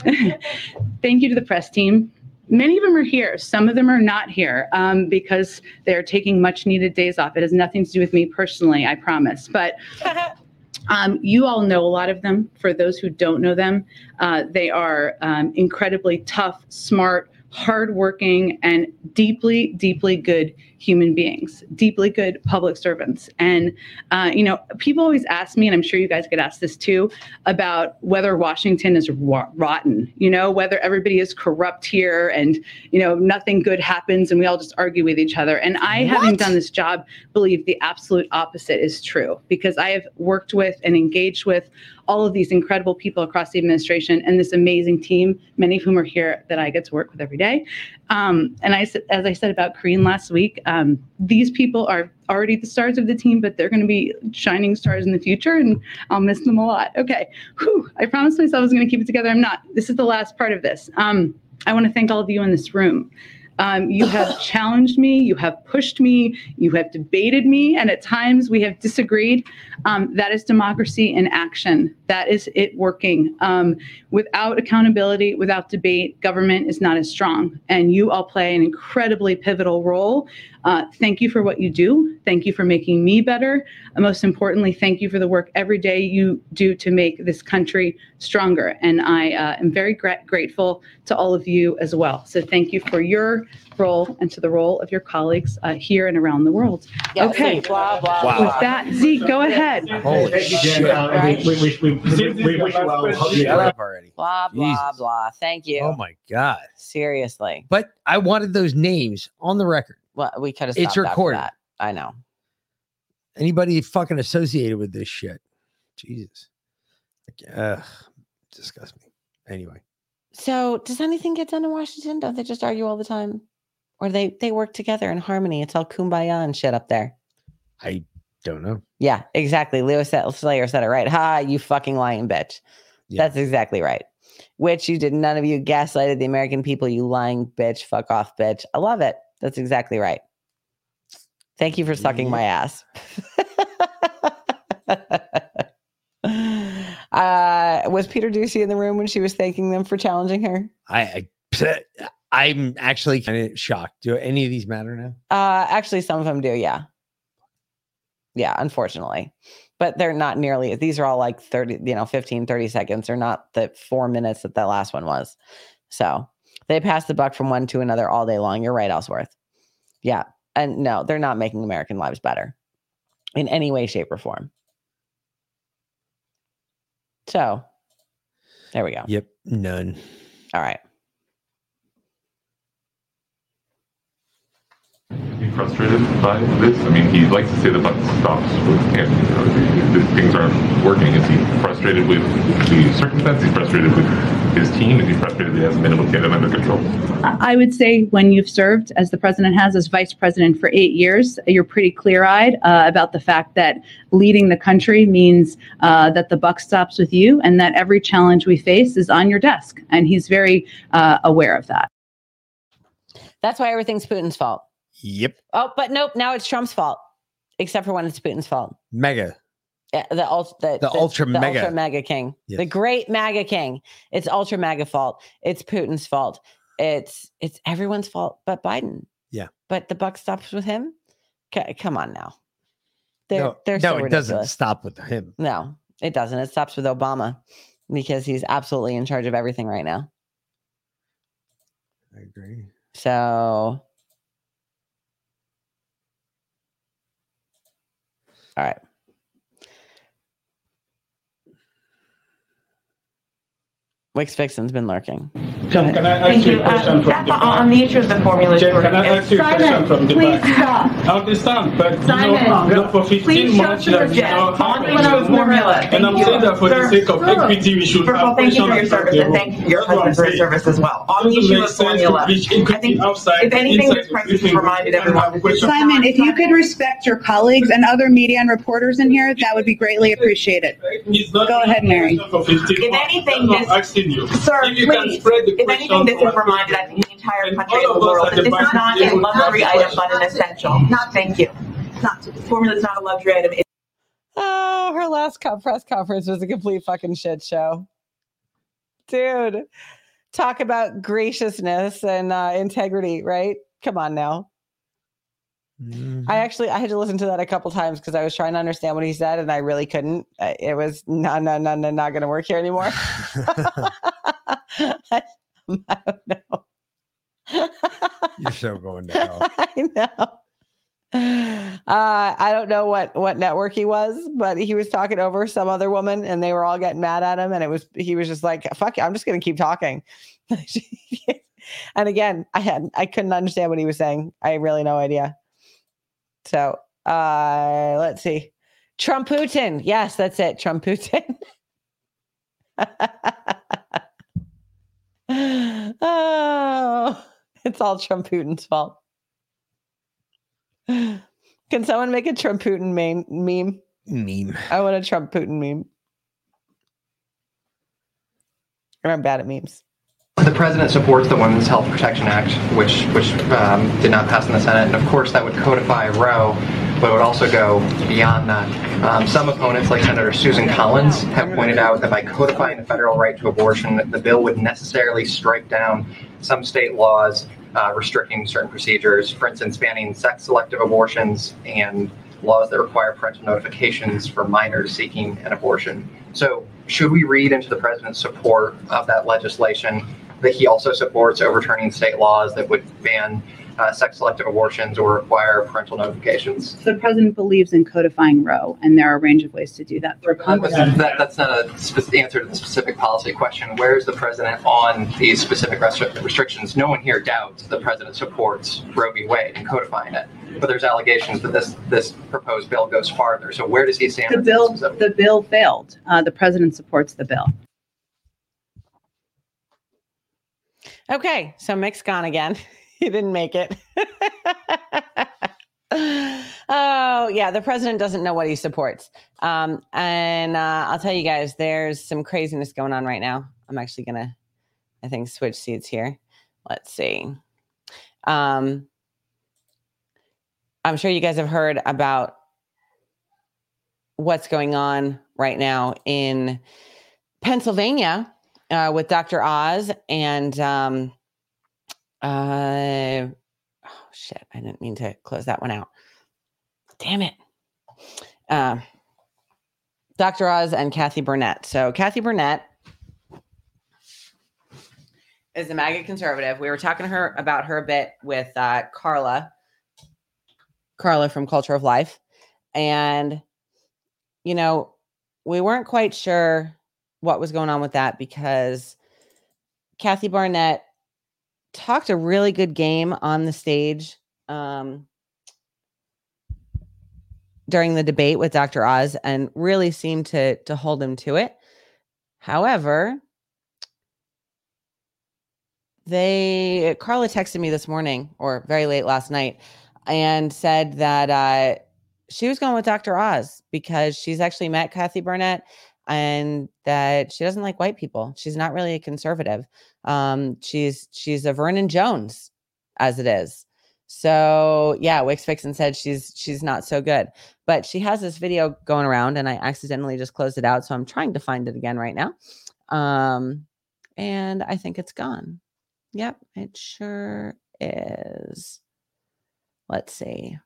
S8: (laughs) thank you to the press team. Many of them are here. Some of them are not here um, because they're taking much needed days off. It has nothing to do with me personally, I promise. But (laughs) um, you all know a lot of them. For those who don't know them, uh, they are um, incredibly tough, smart, hardworking, and deeply, deeply good human beings, deeply good public servants. And, uh, you know, people always ask me, and I'm sure you guys get asked this too, about whether Washington is rotten, you know, whether everybody is corrupt here and, you know, nothing good happens and we all just argue with each other. And I, having done this job, believe the absolute opposite is true because I have worked with and engaged with all of these incredible people across the administration and this amazing team, many of whom are here that I get to work with every day. Um, and I, as I said about Karine last week, um, these people are already the stars of the team, but they're going to be shining stars in the future, and I'll miss them a lot. Okay, Whew. I promised myself I was going to keep it together. I'm not. This is the last part of this. Um, I want to thank all of you in this room. Um, you have (laughs) challenged me, you have pushed me, you have debated me, and at times we have disagreed. Um, that is democracy in action. That is it working. Um, without accountability, without debate, government is not as strong. And you all play an incredibly pivotal role. Uh, thank you for what you do. Thank you for making me better. And most importantly, thank you for the work every day you do to make this country stronger. And I uh, am very gra- grateful to all of you as well. So thank you for your role and to the role of your colleagues uh, here and around the world.
S4: Yeah,
S8: okay.
S4: Zeke, blah, blah,
S8: With that, Zeke, go ahead.
S3: Holy shit.
S4: Right?
S14: We, we, we, we, we wish you well. Hope you
S3: Shut up already.
S4: Blah, blah,
S3: Jesus.
S4: blah. Thank you.
S3: Oh my God.
S4: Seriously.
S3: But I wanted those names on the record.
S4: Well, we could have
S3: It's
S4: stopped after
S3: recorded.
S4: that. I know.
S3: Anybody fucking associated with this shit. Jesus. Like, Ugh, disgust me. Anyway.
S4: So, does anything get done in Washington? Don't they just argue all the time? Or they they work together in harmony? It's all kumbaya and shit up there.
S3: I don't know.
S4: Yeah, exactly. Leo Slayer said it right. Ha, you fucking lying bitch. That's exactly right. Which you did. None of you gaslighted the American people. You lying bitch. Fuck off, bitch. I love it. That's exactly right. Thank you for sucking my ass. (laughs) uh, was Peter Doocy in the room when she was thanking them for challenging her?
S3: I, I (laughs) I'm actually kind of shocked. Do any of these matter now?
S4: Uh, actually, some of them do. Yeah. Yeah, unfortunately. But they're not nearly, these are all like 30, you know, 15, 30 seconds. They're not the four minutes that the last one was. So they pass the buck from one to another all day long. You're right, Ellsworth. Yeah. And no, they're not making American lives better in any way, shape, or form. So there we go.
S3: Yep. None.
S4: All right.
S15: be frustrated by this? I mean, he likes to say the buck stops with him. You know, things aren't working. Is he frustrated with the circumstance? Is he frustrated with his team? Is he frustrated that he hasn't been able to get it under control?
S8: I would say when you've served, as the president has, as vice president for eight years, you're pretty clear eyed uh, about the fact that leading the country means uh, that the buck stops with you and that every challenge we face is on your desk. And he's very uh, aware of that.
S4: That's why everything's Putin's fault.
S3: Yep.
S4: Oh, but nope. Now it's Trump's fault, except for when it's Putin's fault.
S3: MAGA.
S4: Yeah, the, ult- the,
S3: The ultra MAGA.
S4: ultra MAGA king, the great MAGA king. It's ultra MAGA fault. It's Putin's fault. It's it's everyone's fault but Biden.
S3: Yeah.
S4: But the buck stops with him. C- come on now. They're
S3: no,
S4: they're
S3: no,
S4: so
S3: it doesn't stop with him.
S4: No, it doesn't. It stops with Obama because he's absolutely in charge of everything right now.
S3: I agree.
S4: So, all right. Wix Vixen's been lurking.
S14: Can, can I ask
S7: Thank
S14: you
S7: you.
S14: a question
S7: Uh,
S14: from
S7: Beth,
S14: the
S7: on the issue of the formula
S14: Jeff, can I
S7: shortage,
S14: ask you a question
S7: Simon,
S14: from the
S7: please
S14: back?
S7: stop.
S14: I understand, but
S7: Simon,
S14: you know, look, for 15 months
S7: your
S14: that you
S7: jet.
S14: know,
S7: On
S14: happened.
S7: the formula.
S14: And I'm saying that for the sake of equity, we should
S7: First of
S14: have
S7: thank you for your
S14: questions
S7: service and
S14: the
S7: thank you for your
S14: That's what I'm
S7: husband for his service as well. On the issue of formula, I think if anything,
S14: inside
S7: this crisis has reminded everyone
S14: have
S7: that
S14: questions.
S8: Simon, if you could respect your colleagues and other media and reporters in here, that would be greatly appreciated. Go ahead, Mary.
S7: If anything, this-
S14: what I'm asking you.
S7: Sir,
S14: if you can
S7: please,
S14: spread the
S7: if anything, this has reminded, I think, the entire country and the world that this is not a luxury item, but an essential. Not, thank you. Not, formula is not a luxury item. It's
S4: Oh, her last co- press conference was a complete fucking shit show. Dude, talk about graciousness and uh, integrity, right? Come on now. I actually I had to listen to that a couple times because I was trying to understand what he said and I really couldn't. It was no, no, no, no, not going to work here anymore. (laughs) (laughs) I don't know.
S3: You're so going to hell. (laughs)
S4: I know. Uh, I don't know what what network he was, but he was talking over some other woman, and they were all getting mad at him. And it was he was just like, "Fuck, it, I'm just going to keep talking." and again, I had I couldn't understand what he was saying. I had really no idea. So uh, let's see, Trump Putin. Yes, that's it, Trump Putin. (laughs) oh, it's all Trump Putin's fault. Can someone make a Trump Putin meme? Meme.
S3: Meme.
S4: I want a Trump Putin meme. I'm bad at memes.
S16: The president supports the Women's Health Protection Act, which which um, did not pass in the Senate, and of course that would codify Roe, but it would also go beyond that. Um, some opponents, like Senator Susan Collins, have pointed out that by codifying the federal right to abortion, the bill would necessarily strike down some state laws uh, restricting certain procedures, for instance, banning sex selective abortions and laws that require parental notifications for minors seeking an abortion. So, should we read into the president's support of that legislation that he also supports overturning state laws that would ban uh, sex selective abortions or require parental notifications?
S8: So the president believes in codifying Roe, and there are a range of ways to do that through Congress.
S16: That, that's not a spe- answer to the specific policy question. Where is the president on these specific restri- restrictions? No one here doubts the president supports Roe v. Wade and codifying it, but there's allegations that this this proposed bill goes farther. So where does he stand?
S8: The bill, the bill failed. Uh, the president supports the bill.
S4: Okay, so Mick's gone again. (laughs) he didn't make it. (laughs) oh, yeah, the president doesn't know what he supports. Um, and uh, I'll tell you guys, there's some craziness going on right now. I'm actually to, I think, switch seats here. Let's see. Um, I'm sure you guys have heard about what's going on right now in Pennsylvania uh, with Dr. Oz and um, uh, oh shit, I didn't mean to close that one out. Damn it. Uh, Dr. Oz and Kathy Barnett. So Kathy Barnett is a MAGA conservative. We were talking to her about her a bit with uh, Carla, Carla from Culture of Life, and you know we weren't quite sure what was going on with that because Kathy Barnett talked a really good game on the stage um, during the debate with Dr. Oz and really seemed to to hold him to it. However, they Carla texted me this morning or very late last night and said that uh, she was going with Dr. Oz because she's actually met Kathy Barnett and that she doesn't like white people. She's not really a conservative. Um, she's she's a Vernon Jones as it is. So yeah, Wix Fixin said she's she's not so good, but she has this video going around, and I accidentally just closed it out, so I'm trying to find it again right now. Um, and I think it's gone. Yep, it sure is. Let's see.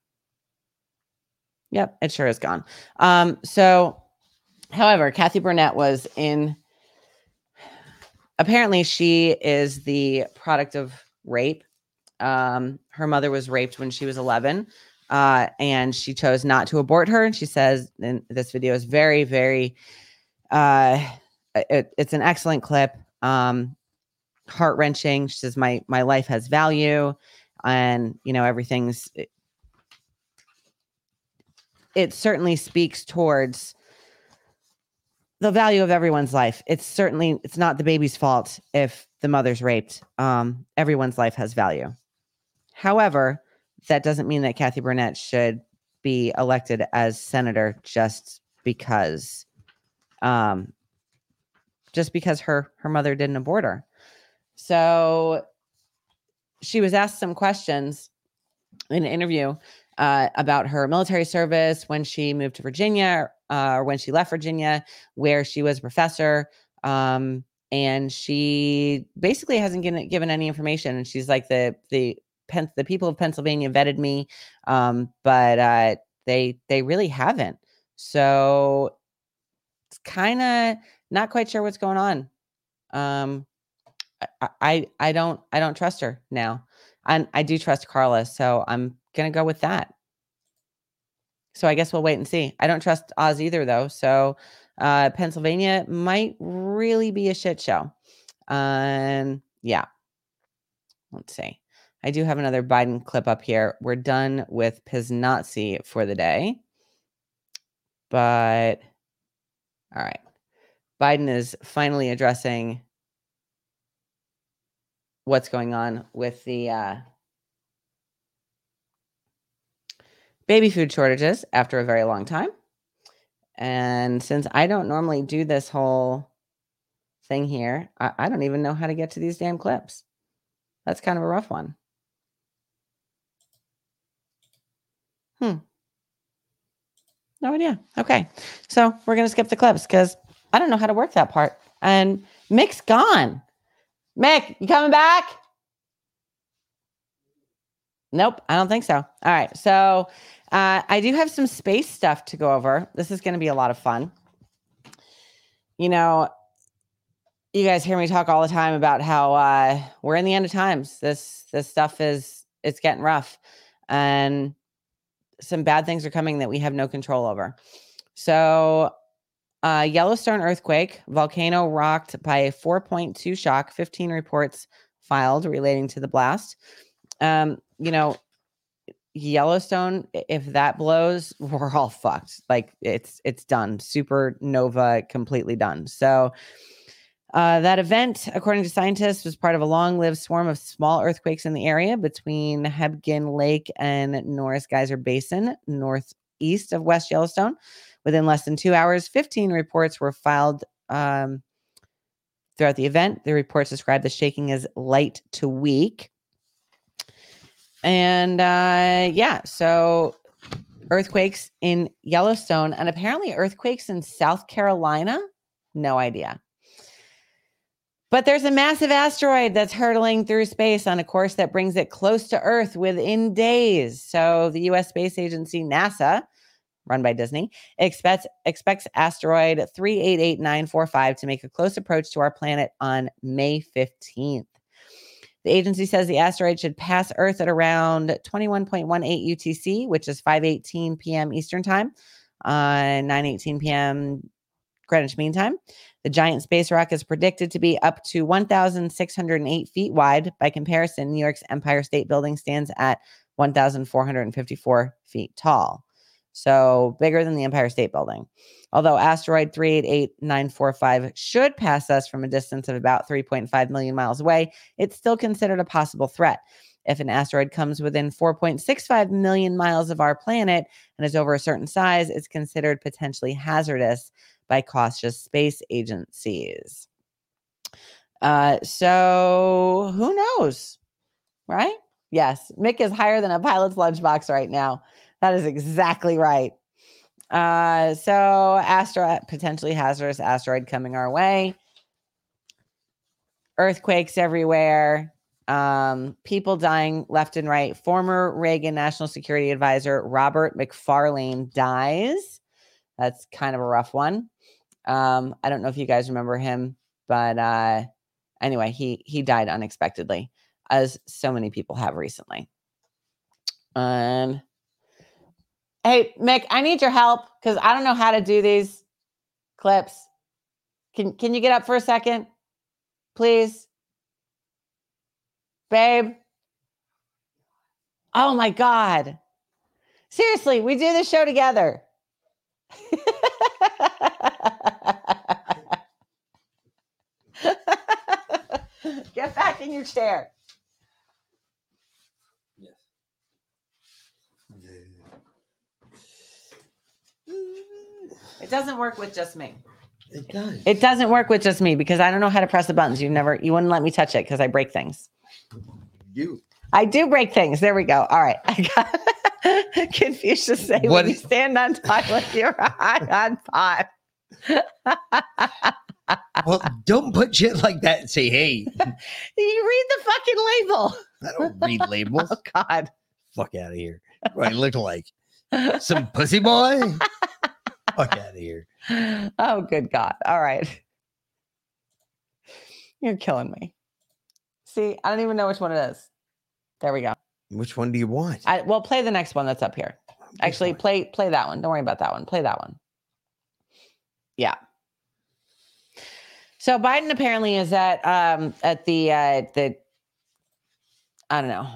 S4: Yep, it sure is gone. Um, so However, Kathy Barnett was in. Apparently, she is the product of rape. Um, her mother was raped when she was 11, uh, and she chose not to abort her. And she says, and this video is very, very. Uh, it, it's an excellent clip. Um, heart wrenching. She says, "My my life has value, and you know everything's." It, it certainly speaks towards the value of everyone's life. It's certainly it's not the baby's fault if the mother's raped. Um, everyone's life has value. However, that doesn't mean that Kathy Barnett should be elected as senator just because, um, just because her her mother didn't abort her. So she was asked some questions in an interview uh, about her military service when she moved to Virginia uh, or when she left Virginia, where she was a professor. Um, and she basically hasn't given, given any information. And she's like the the Pen- the people of Pennsylvania vetted me, um, but uh, they they really haven't. So it's kind of not quite sure what's going on. Um, I, I I don't I don't trust her now. And I do trust Carla, so I'm gonna go with that. So I guess we'll wait and see. I don't trust Oz either, though. So uh, Pennsylvania might really be a shit show. Um, yeah. Let's see. I do have another Biden clip up here. We're done with Piznazi for the day. But all right. Biden is finally addressing what's going on with the uh, baby food shortages after a very long time. And since I don't normally do this whole thing here, I, I, don't even know how to get to these damn clips. That's kind of a rough one. Hmm. No idea. Okay. So we're going to skip the clips because I don't know how to work that part. And Mick's gone. Mick, you coming back? Nope, I don't think so. All right. So uh, I do have some space stuff to go over. This is going to be a lot of fun. You know, you guys hear me talk all the time about how uh, we're in the end of times. This this stuff is it's getting rough, and some bad things are coming that we have no control over. So, uh, Yellowstone earthquake, volcano rocked by a 4.2 shock. 15 reports filed relating to the blast. Um, you know, Yellowstone, if that blows, (laughs) we're all fucked. Like it's it's done. Supernova completely done. So uh, that event, according to scientists, was part of a long-lived swarm of small earthquakes in the area between Hebgen Lake and Norris Geyser Basin, northeast of West Yellowstone. Within less than two hours, 15 reports were filed um, throughout the event. The reports described the shaking as light to weak. And uh, yeah, so earthquakes in Yellowstone and apparently earthquakes in South Carolina. No idea. But there's a massive asteroid that's hurtling through space on a course that brings it close to Earth within days. So the US Space Agency, NASA, run by Disney, expects expects asteroid 388945 to make a close approach to our planet on May 15th. The agency says the asteroid should pass Earth at around 21.18 UTC, which is 5:18 p.m. Eastern Time, on 9:18 p.m. Greenwich Mean Time. The giant space rock is predicted to be up to 1,608 feet wide. By comparison, New York's Empire State Building stands at 1,454 feet tall. So bigger than the Empire State Building. Although asteroid 388945 should pass us from a distance of about 3.5 million miles away, it's still considered a possible threat. If an asteroid comes within 4.65 million miles of our planet and is over a certain size, it's considered potentially hazardous by cautious space agencies. Uh, so who knows? Right? Yes, Mick is higher than a pilot's lunchbox right now. That is exactly right. Uh, so asteroid potentially hazardous asteroid coming our way. Earthquakes everywhere. Um, people dying left and right. Former Reagan National Security Advisor Robert McFarlane dies. That's kind of a rough one. Um, I don't know if you guys remember him, but uh, anyway, he he died unexpectedly, as so many people have recently. Um, hey Mick, I need your help because I don't know how to do these clips. Can can you get up for a second, please, babe? Oh my god! Seriously, we do this show together. (laughs) Get back in your chair. It doesn't work with just me.
S3: It does.
S4: It doesn't work with just me because I don't know how to press the buttons. You never, you wouldn't let me touch it because I break things.
S3: You.
S4: I do break things. There we go. All right. (laughs) I got (laughs) confused to say
S3: What
S4: when you stand on toilet, you're (laughs) high on pot.
S3: Well, don't put shit like that and say, hey,
S4: You read the fucking label.
S3: I don't read labels.
S4: Oh God.
S3: Fuck out of here. What I look like? Some pussy boy? (laughs) Fuck out of here.
S4: Oh, good God. All right. You're killing me. See, I don't even know which one it is. There we go.
S3: Which one do you want?
S4: I well play the next one that's up here. Actually, play play that one. Don't worry about that one. Play that one. Yeah. So Biden apparently is at um at the uh the I don't know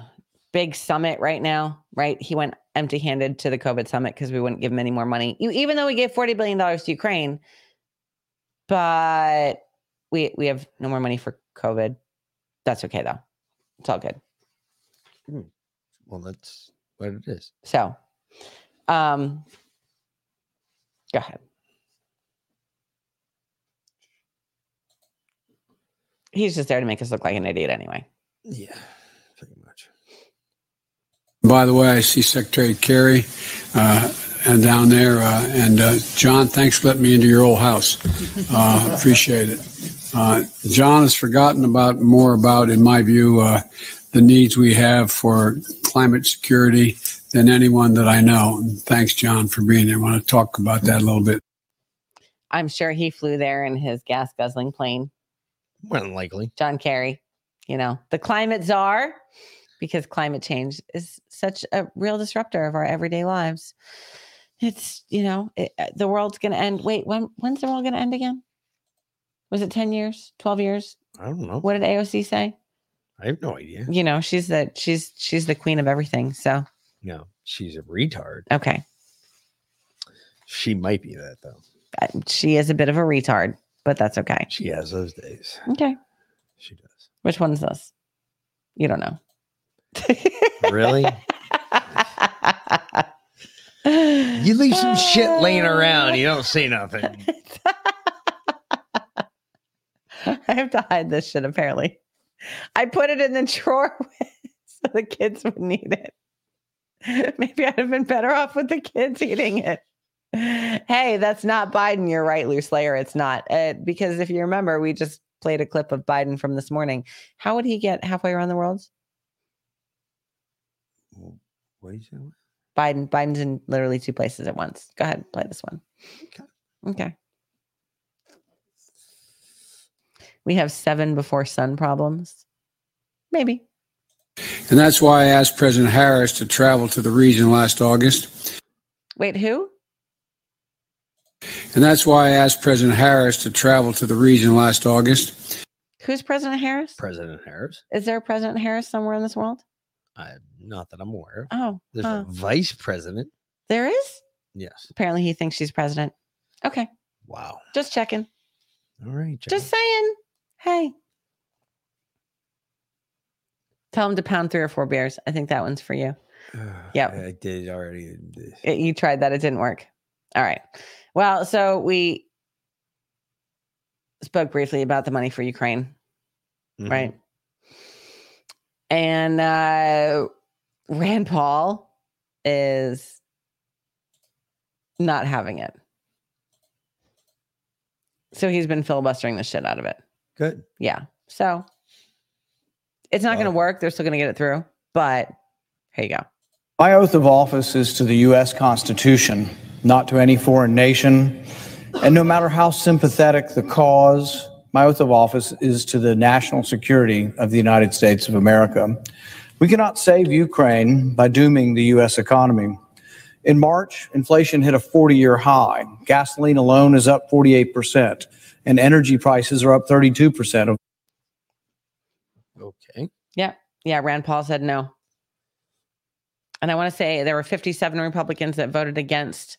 S4: big summit right now, right? He went empty-handed to the COVID summit because we wouldn't give him any more money, even though we gave forty billion dollars to Ukraine. But we we have no more money for COVID. That's okay though. It's all good.
S3: Well, that's what it is.
S4: So, um, go ahead. He's just there to make us look like an idiot anyway.
S3: Yeah.
S17: By the way, I see Secretary Kerry uh, and down there, uh, and uh, John, thanks for letting me into your old house. Uh, appreciate it. Uh, John has forgotten about more about, in my view, uh, the needs we have for climate security than anyone that I know. And thanks, John, for being there. I want to talk about that a little bit.
S4: I'm sure he flew there in his gas guzzling plane.
S3: More than likely.
S4: John Kerry, you know, the climate czar, because climate change is such a real disruptor of our everyday lives. It's, you know, it, uh, the world's going to end. Wait, when when's the world going to end again? Was it 10 years, 12 years?
S3: I don't know.
S4: What did AOC say?
S3: I have no idea.
S4: You know, she's the she's she's the queen of everything. So,
S3: No, she's a retard.
S4: okay.
S3: She might be that though.
S4: Uh, She is a bit of a retard, but that's okay.
S3: She has those days.
S4: Okay.
S3: She does.
S4: Which one's this? You don't know.
S3: Really? you leave some shit laying around. You don't see nothing. (laughs)
S4: I have to hide this shit apparently. I put it in the drawer (laughs) so the kids would need it. Maybe I'd have been better off with the kids eating it. Hey, that's not Biden. You're right, Loose Layer. It's not. Uh, because if you remember, we just played a clip of Biden from this morning. How would he get halfway around the world?
S3: What do you say?
S4: Biden. Biden's in literally two places at once. Go ahead, play this one. Okay. We have seven before sun problems. Maybe.
S17: And that's why I asked President Harris to travel to the region last August.
S4: Wait, who?
S17: And that's why I asked President Harris to travel to the region last August.
S4: Who's President Harris?
S3: President Harris.
S4: Is there a President Harris somewhere in this world?
S3: I, not that I'm aware of.
S4: Oh,
S3: There's
S4: huh.
S3: a vice president.
S4: there is.
S3: Yes.
S4: Apparently, he thinks she's president. Okay,
S3: Wow.
S4: just checking.
S3: All right.
S4: Just saying. Hey, tell him to pound three or four beers. I think that one's for you. (sighs) Yep.
S3: I did already.
S4: It- you tried that; it didn't work. All right. Well, so we spoke briefly about the money for Ukraine,
S3: Mhm.
S4: right? And uh, Rand Paul is not having it. So he's been filibustering the shit out of it.
S3: Good.
S4: Yeah. So it's not going to work. They're still going to get it through. But here you go.
S18: My oath of office is to the U.S. Constitution, not to any foreign nation. And no matter how sympathetic the cause, my oath of office is to the national security of the United States of America. We cannot save Ukraine by dooming the U.S. economy. In March, inflation hit a 40 year high. Gasoline alone is up 48%, and energy prices are up 32%.
S3: Okay.
S4: Yeah. Yeah. Rand Paul said no. And I want to say there were 57 Republicans that voted against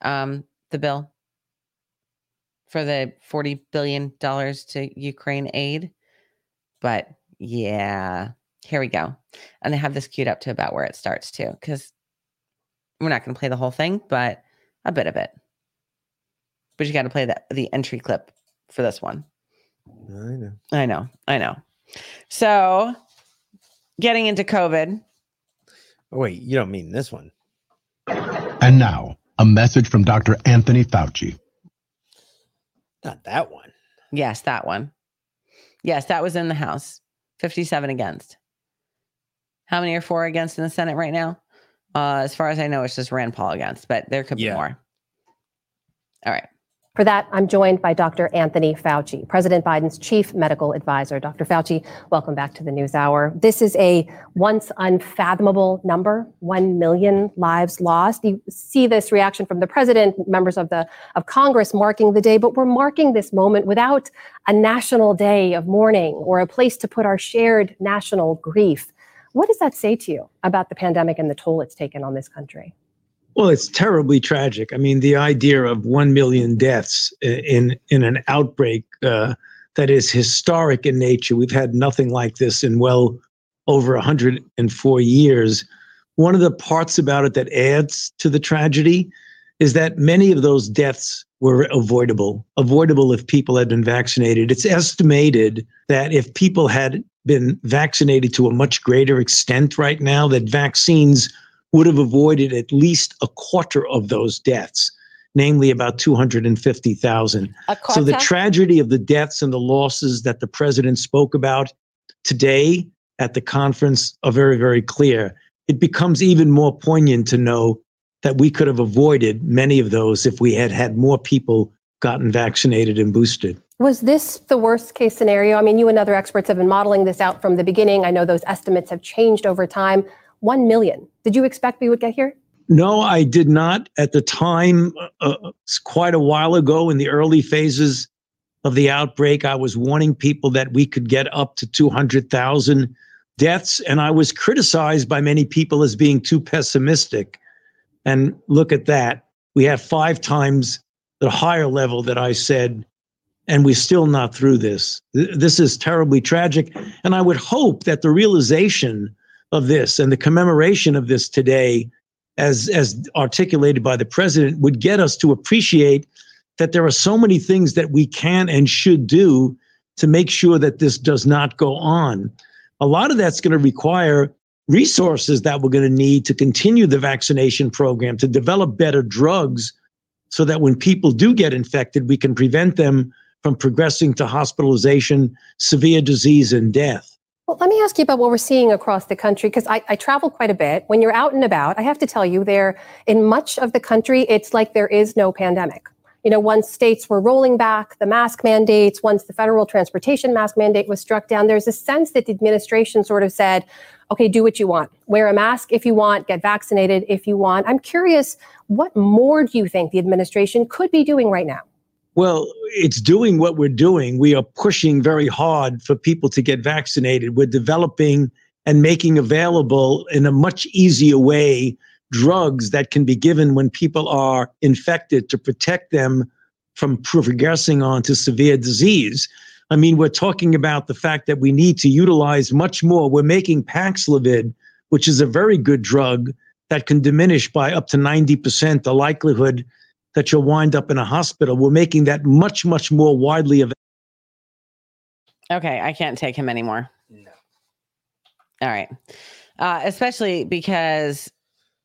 S4: um, the bill for the $40 billion to Ukraine aid. But yeah, here we go. And they have this queued up to about where it starts too, because we're not going to play the whole thing, but a bit of it. But you got to play the, the entry clip for this one.
S3: I know.
S4: I know. I know. So getting into COVID.
S3: Oh, wait, you don't mean this one.
S19: And now, a message from Dr. Anthony Fauci.
S3: Not that one.
S4: Yes, that one. Yes, that was in the House. 57 against. How many are for against in the Senate right now? Uh, as far as I know, it's just Rand Paul against, but there could be more. All right.
S20: For that, I'm joined by Dr. Anthony Fauci, President Biden's chief medical advisor. Dr. Fauci, welcome back to the News Hour. This is a once unfathomable number 1 million lives lost. You see this reaction from the president, members of, the, of Congress marking the day, but we're marking this moment without a national day of mourning or a place to put our shared national grief. What does that say to you about the pandemic and the toll it's taken on this country?
S21: Well, it's terribly tragic. I mean, the idea of one million deaths in in an outbreak uh, that is historic in nature. We've had nothing like this in well over 104 years. One of the parts about it that adds to the tragedy is that many of those deaths were avoidable, avoidable if people had been vaccinated. It's estimated that if people had been vaccinated to a much greater extent right now, that vaccines would have avoided at least a quarter of those deaths, namely about 250,000. So the tragedy of the deaths and the losses that the president spoke about today at the conference are very, very clear. It becomes even more poignant to know that we could have avoided many of those if we had had more people gotten vaccinated and boosted.
S20: Was this the worst case scenario? I mean, you and other experts have been modeling this out from the beginning. I know those estimates have changed over time. 1 million. Did you expect we would get here?
S21: No, I did not at the time. Uh, quite a while ago in the early phases of the outbreak, I was warning people that we could get up to 200,000 deaths. And I was criticized by many people as being too pessimistic. And look at that. We have five times the higher level that I said, and we're still not through this. This is terribly tragic. And I would hope that the realization of this and the commemoration of this today, as, as articulated by the president, would get us to appreciate that there are so many things that we can and should do to make sure that this does not go on. A lot of that's going to require resources that we're going to need to continue the vaccination program, to develop better drugs so that when people do get infected, we can prevent them from progressing to hospitalization, severe disease, and death.
S20: Well, let me ask you about what we're seeing across the country because I, I travel quite a bit. When you're out and about, I have to tell you, there in much of the country, it's like there is no pandemic. You know, once states were rolling back the mask mandates, once the federal transportation mask mandate was struck down, there's a sense that the administration sort of said, okay, do what you want. Wear a mask if you want, get vaccinated if you want. I'm curious, what more do you think the administration could be doing right now?
S21: Well, it's doing what we're doing. We are pushing very hard for people to get vaccinated. We're developing and making available in a much easier way drugs that can be given when people are infected to protect them from progressing on to severe disease. I mean, we're talking about the fact that we need to utilize much more. We're making Paxlovid, which is a very good drug that can diminish by up to 90% the likelihood that you'll wind up in a hospital. We're making that much, much more widely available.
S4: Okay, I can't take him anymore. No. All right. Uh, especially because,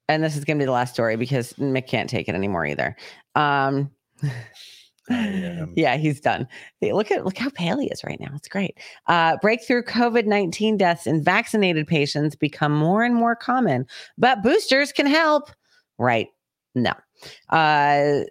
S4: and this is going to be the last story because Mic can't take it anymore either. Um, (laughs) yeah, he's done. Hey, look at look how pale he is right now. It's great. Uh, breakthrough COVID nineteen deaths in vaccinated patients become more and more common, but boosters can help. Right? No. Uh,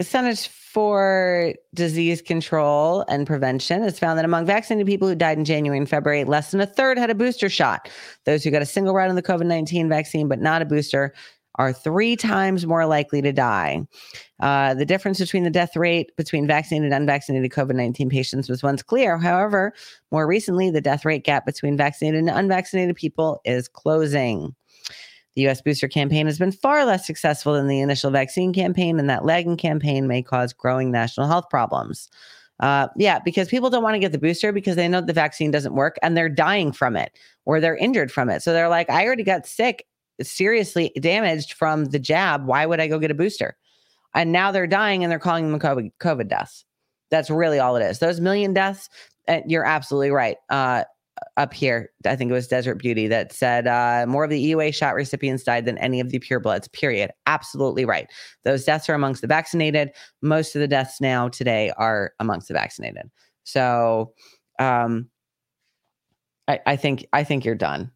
S4: Centers for Disease Control and Prevention has found that among vaccinated people who died in January and February, less than a third had a booster shot. Those who got a single round of the COVID 19 vaccine but not a booster are three times more likely to die. Uh, the difference between the death rate between vaccinated and unvaccinated COVID 19 patients was once clear. However, more recently, the death rate gap between vaccinated and unvaccinated people is closing. The US booster campaign has been far less successful than the initial vaccine campaign, and that lagging campaign may cause growing national health problems. Uh, yeah, because people don't want to get the booster because they know the vaccine doesn't work and they're dying from it or they're injured from it. So they're like, I already got sick, seriously damaged from the jab. Why would I go get a booster? And now they're dying and they're calling them COVID, COVID deaths. That's really all it is. Those million deaths, uh, you're absolutely right. Uh, up here, I think it was Desert Beauty that said uh, more of the EUA shot recipients died than any of the purebloods, period. Absolutely right. Those deaths are amongst the vaccinated. Most of the deaths now today are amongst the vaccinated. So um, I, I think I think you're done.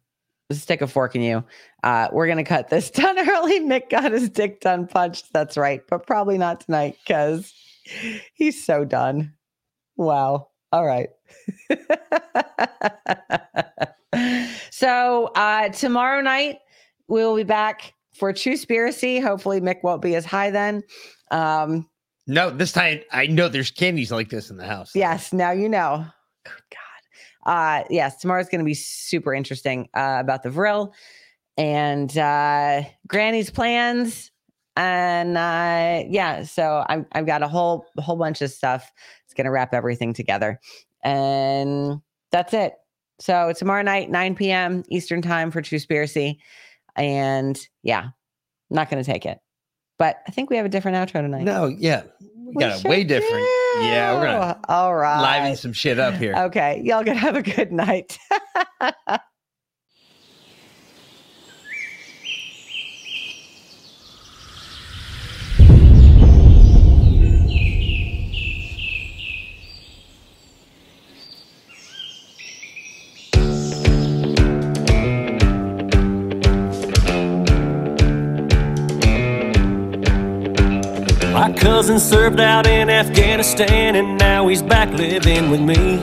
S4: Let's stick a fork in you. Uh, we're gonna cut this (laughs) done early. Mic got his dick done punched. That's right, but probably not tonight because he's so done. Wow. All right. (laughs) so uh, tomorrow night we'll be back for True Spiracy. Hopefully Mic won't be as high then. Um,
S3: No, this time I know there's candies like this in the house.
S4: yes, now you know. Good God. Uh, yes, tomorrow's going to be super interesting uh, about the Vril and uh, Granny's plans. And uh, yeah, so I'm, I've got a whole a whole bunch of stuff. It's going to wrap everything together, and that's it. So tomorrow night, 9 p.m. Eastern time for True Spiracy, and yeah, not going to take it. But I think we have a different outro tonight.
S3: No, yeah. We,
S4: We
S3: got a
S4: sure
S3: way different. Yeah, we're gonna
S4: All right.
S3: liven some shit up here.
S4: Okay, y'all gonna have a good night. (laughs)
S22: Cousin served out in Afghanistan and now he's back living with me.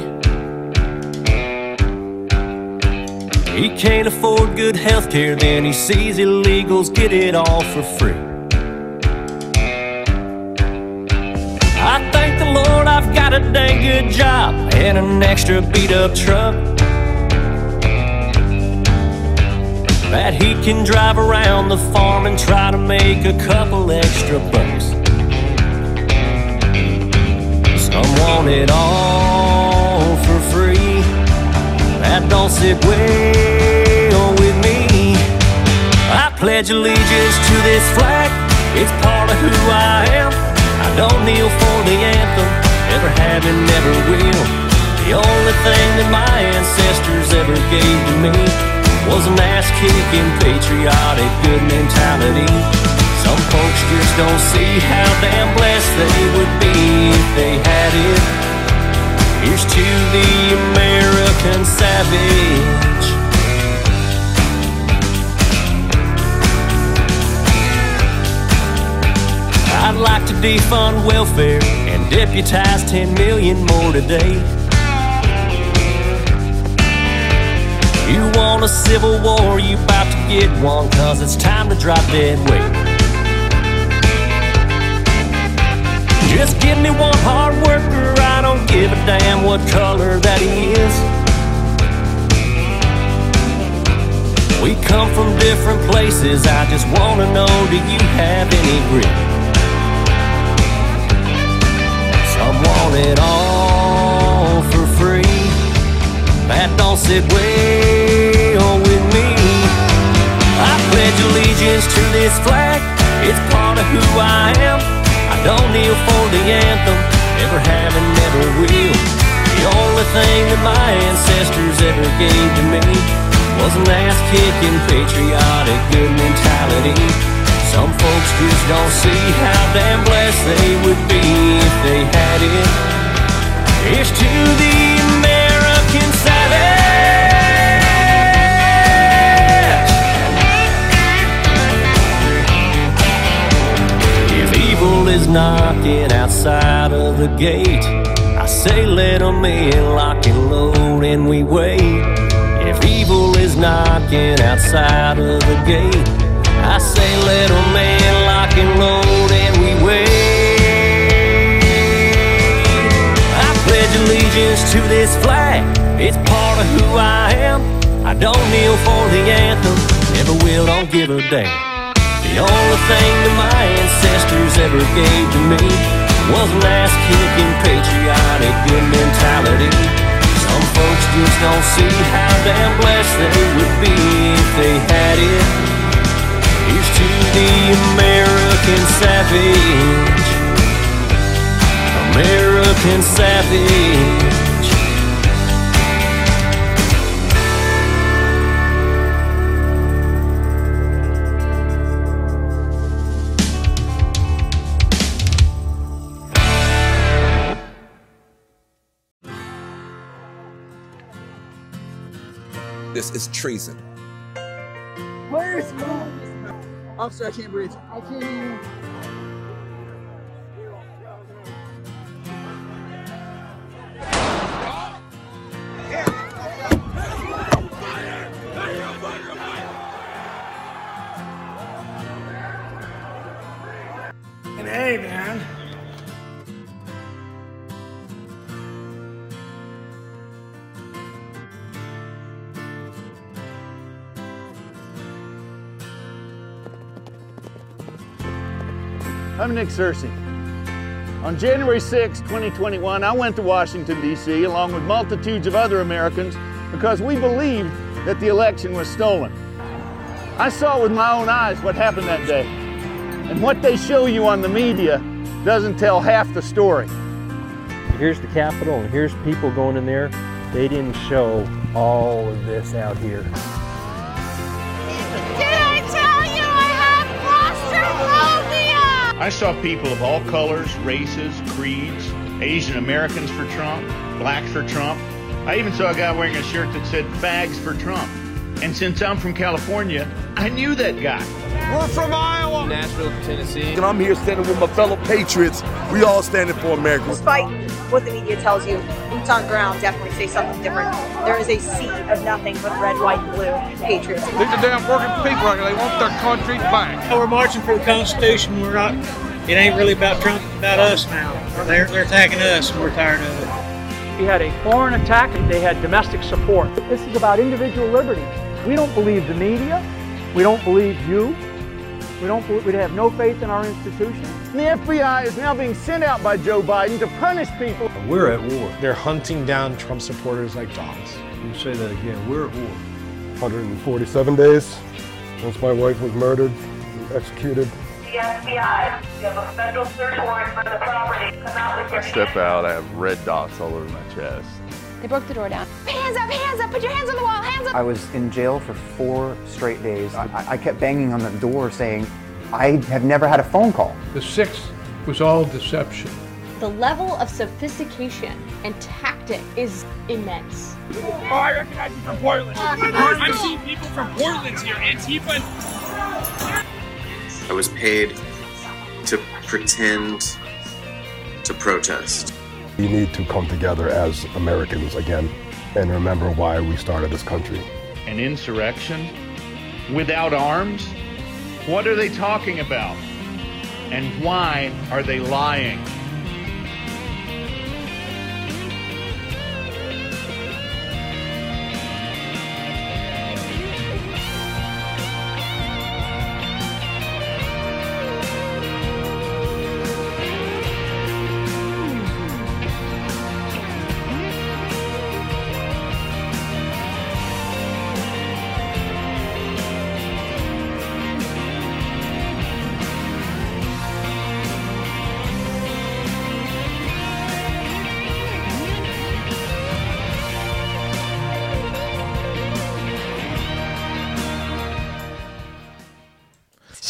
S22: He can't afford good health care, then he sees illegals get it all for free. I thank the Lord I've got a dang good job and an extra beat up truck. That he can drive around the farm and try to make a couple extra bucks. Want it all for free. That don't sit well with me. I pledge allegiance to this flag. It's part of who I am. I don't kneel for the anthem. Never have and never will. The only thing that my ancestors ever gave to me was an ass-kicking, patriotic, good mentality. Some folks just don't see how damn blessed they would be if they had it. Here's to the American savage. I'd like to defund welfare and deputize 10 million more today. You want a civil war, you about to get one, cause it's time to drop dead weight. Just give me one hard worker, I don't give a damn what color that he is. We come from different places, I just wanna know do you have any grit? Some want it all for free. That don't sit well with me. I pledge allegiance to this flag. It's part of who I am. Don't kneel for the anthem. Never have and never will. The only thing that my ancestors ever gave to me was an ass-kicking, patriotic, good mentality. Some folks just don't see how damn blessed they would be if they had it. Here's to the American savage. Is knocking outside of the gate, I say let 'em in, lock and load, and we wait. If evil is knocking outside of the gate, I say let 'em in, lock and load, and we wait. I pledge allegiance to this flag. It's part of who I am. I don't kneel for the anthem. Never will, don't give a damn. The only thing that my ancestors ever gave to me was an ass-kicking, patriotic, good mentality. Some folks just don't see how damn blessed they would be if they had it. Here's to the American savage. American savage.
S23: This is treason.
S24: Where's Officer, I can't breathe. I can't even.
S25: Nick Searcy. On January 6, 2021, I went to Washington, D.C., along with multitudes of other Americans because we believed that the election was stolen. I saw with my own eyes what happened that day. And what they show you on the media doesn't tell half the story.
S26: Here's the Capitol, and here's people going in there. They didn't show all of this out here.
S27: I
S28: saw people of all colors, races, creeds, Asian Americans for Trump, blacks for Trump. I even saw a guy wearing a shirt that said fags for Trump. And since I'm from California, I knew that guy.
S29: We're from Iowa. Nashville, Tennessee. And I'm here standing with my fellow patriots. We all standing for America.
S23: Despite what the media tells you, boots on ground definitely say something different. There is a sea of nothing but red, white, and blue patriots.
S29: These are damn working people out. They want their country back.
S30: We're marching for the Constitution. We're not. It ain't really about Trump. It's about us now. They're they're attacking us, and we're tired of it.
S31: We had a foreign attack. They had domestic support. This is about individual liberty. We don't believe the media. We don't believe you. We don't. We have no faith in our institutions.
S25: The FBI is now being sent out by Joe Biden to punish people.
S32: We're at war. They're hunting down Trump supporters like dogs.
S29: You say that again. We're at war. 147 days since my wife was murdered, and executed.
S23: The FBI, you have a federal search warrant for the property. Come out with
S15: I step out, I have red dots all over my chest.
S33: They broke the door down. Hands up, hands up, put your hands on the wall, hands up.
S34: I was in jail for four straight days. I, I kept banging on the door saying, I have never had a phone call.
S29: The sixth was all deception.
S33: The level of sophistication and tactic is immense.
S31: Oh, I recognize you from Portland. Uh, I've seen people from Portland here. Antifa.
S35: I was paid to pretend to protest.
S29: We need to come together as Americans again and remember why we started this country.
S28: An insurrection without arms? What are they talking about? And why are they lying?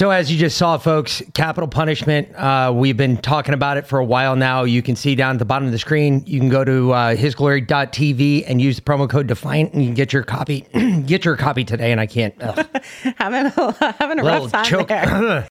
S3: So, as you just saw, folks, Capitol Punishment, uh, we've been talking about it for a while now. You can see down at the bottom of the screen, you can go to uh, hisglory.tv and use the promo code DEFIANT, and you can get your copy. (clears throat) get your copy today, and I can't. (laughs)
S4: having a, (laughs) having a
S3: Little
S4: rough time
S3: choke.
S4: there. (clears throat)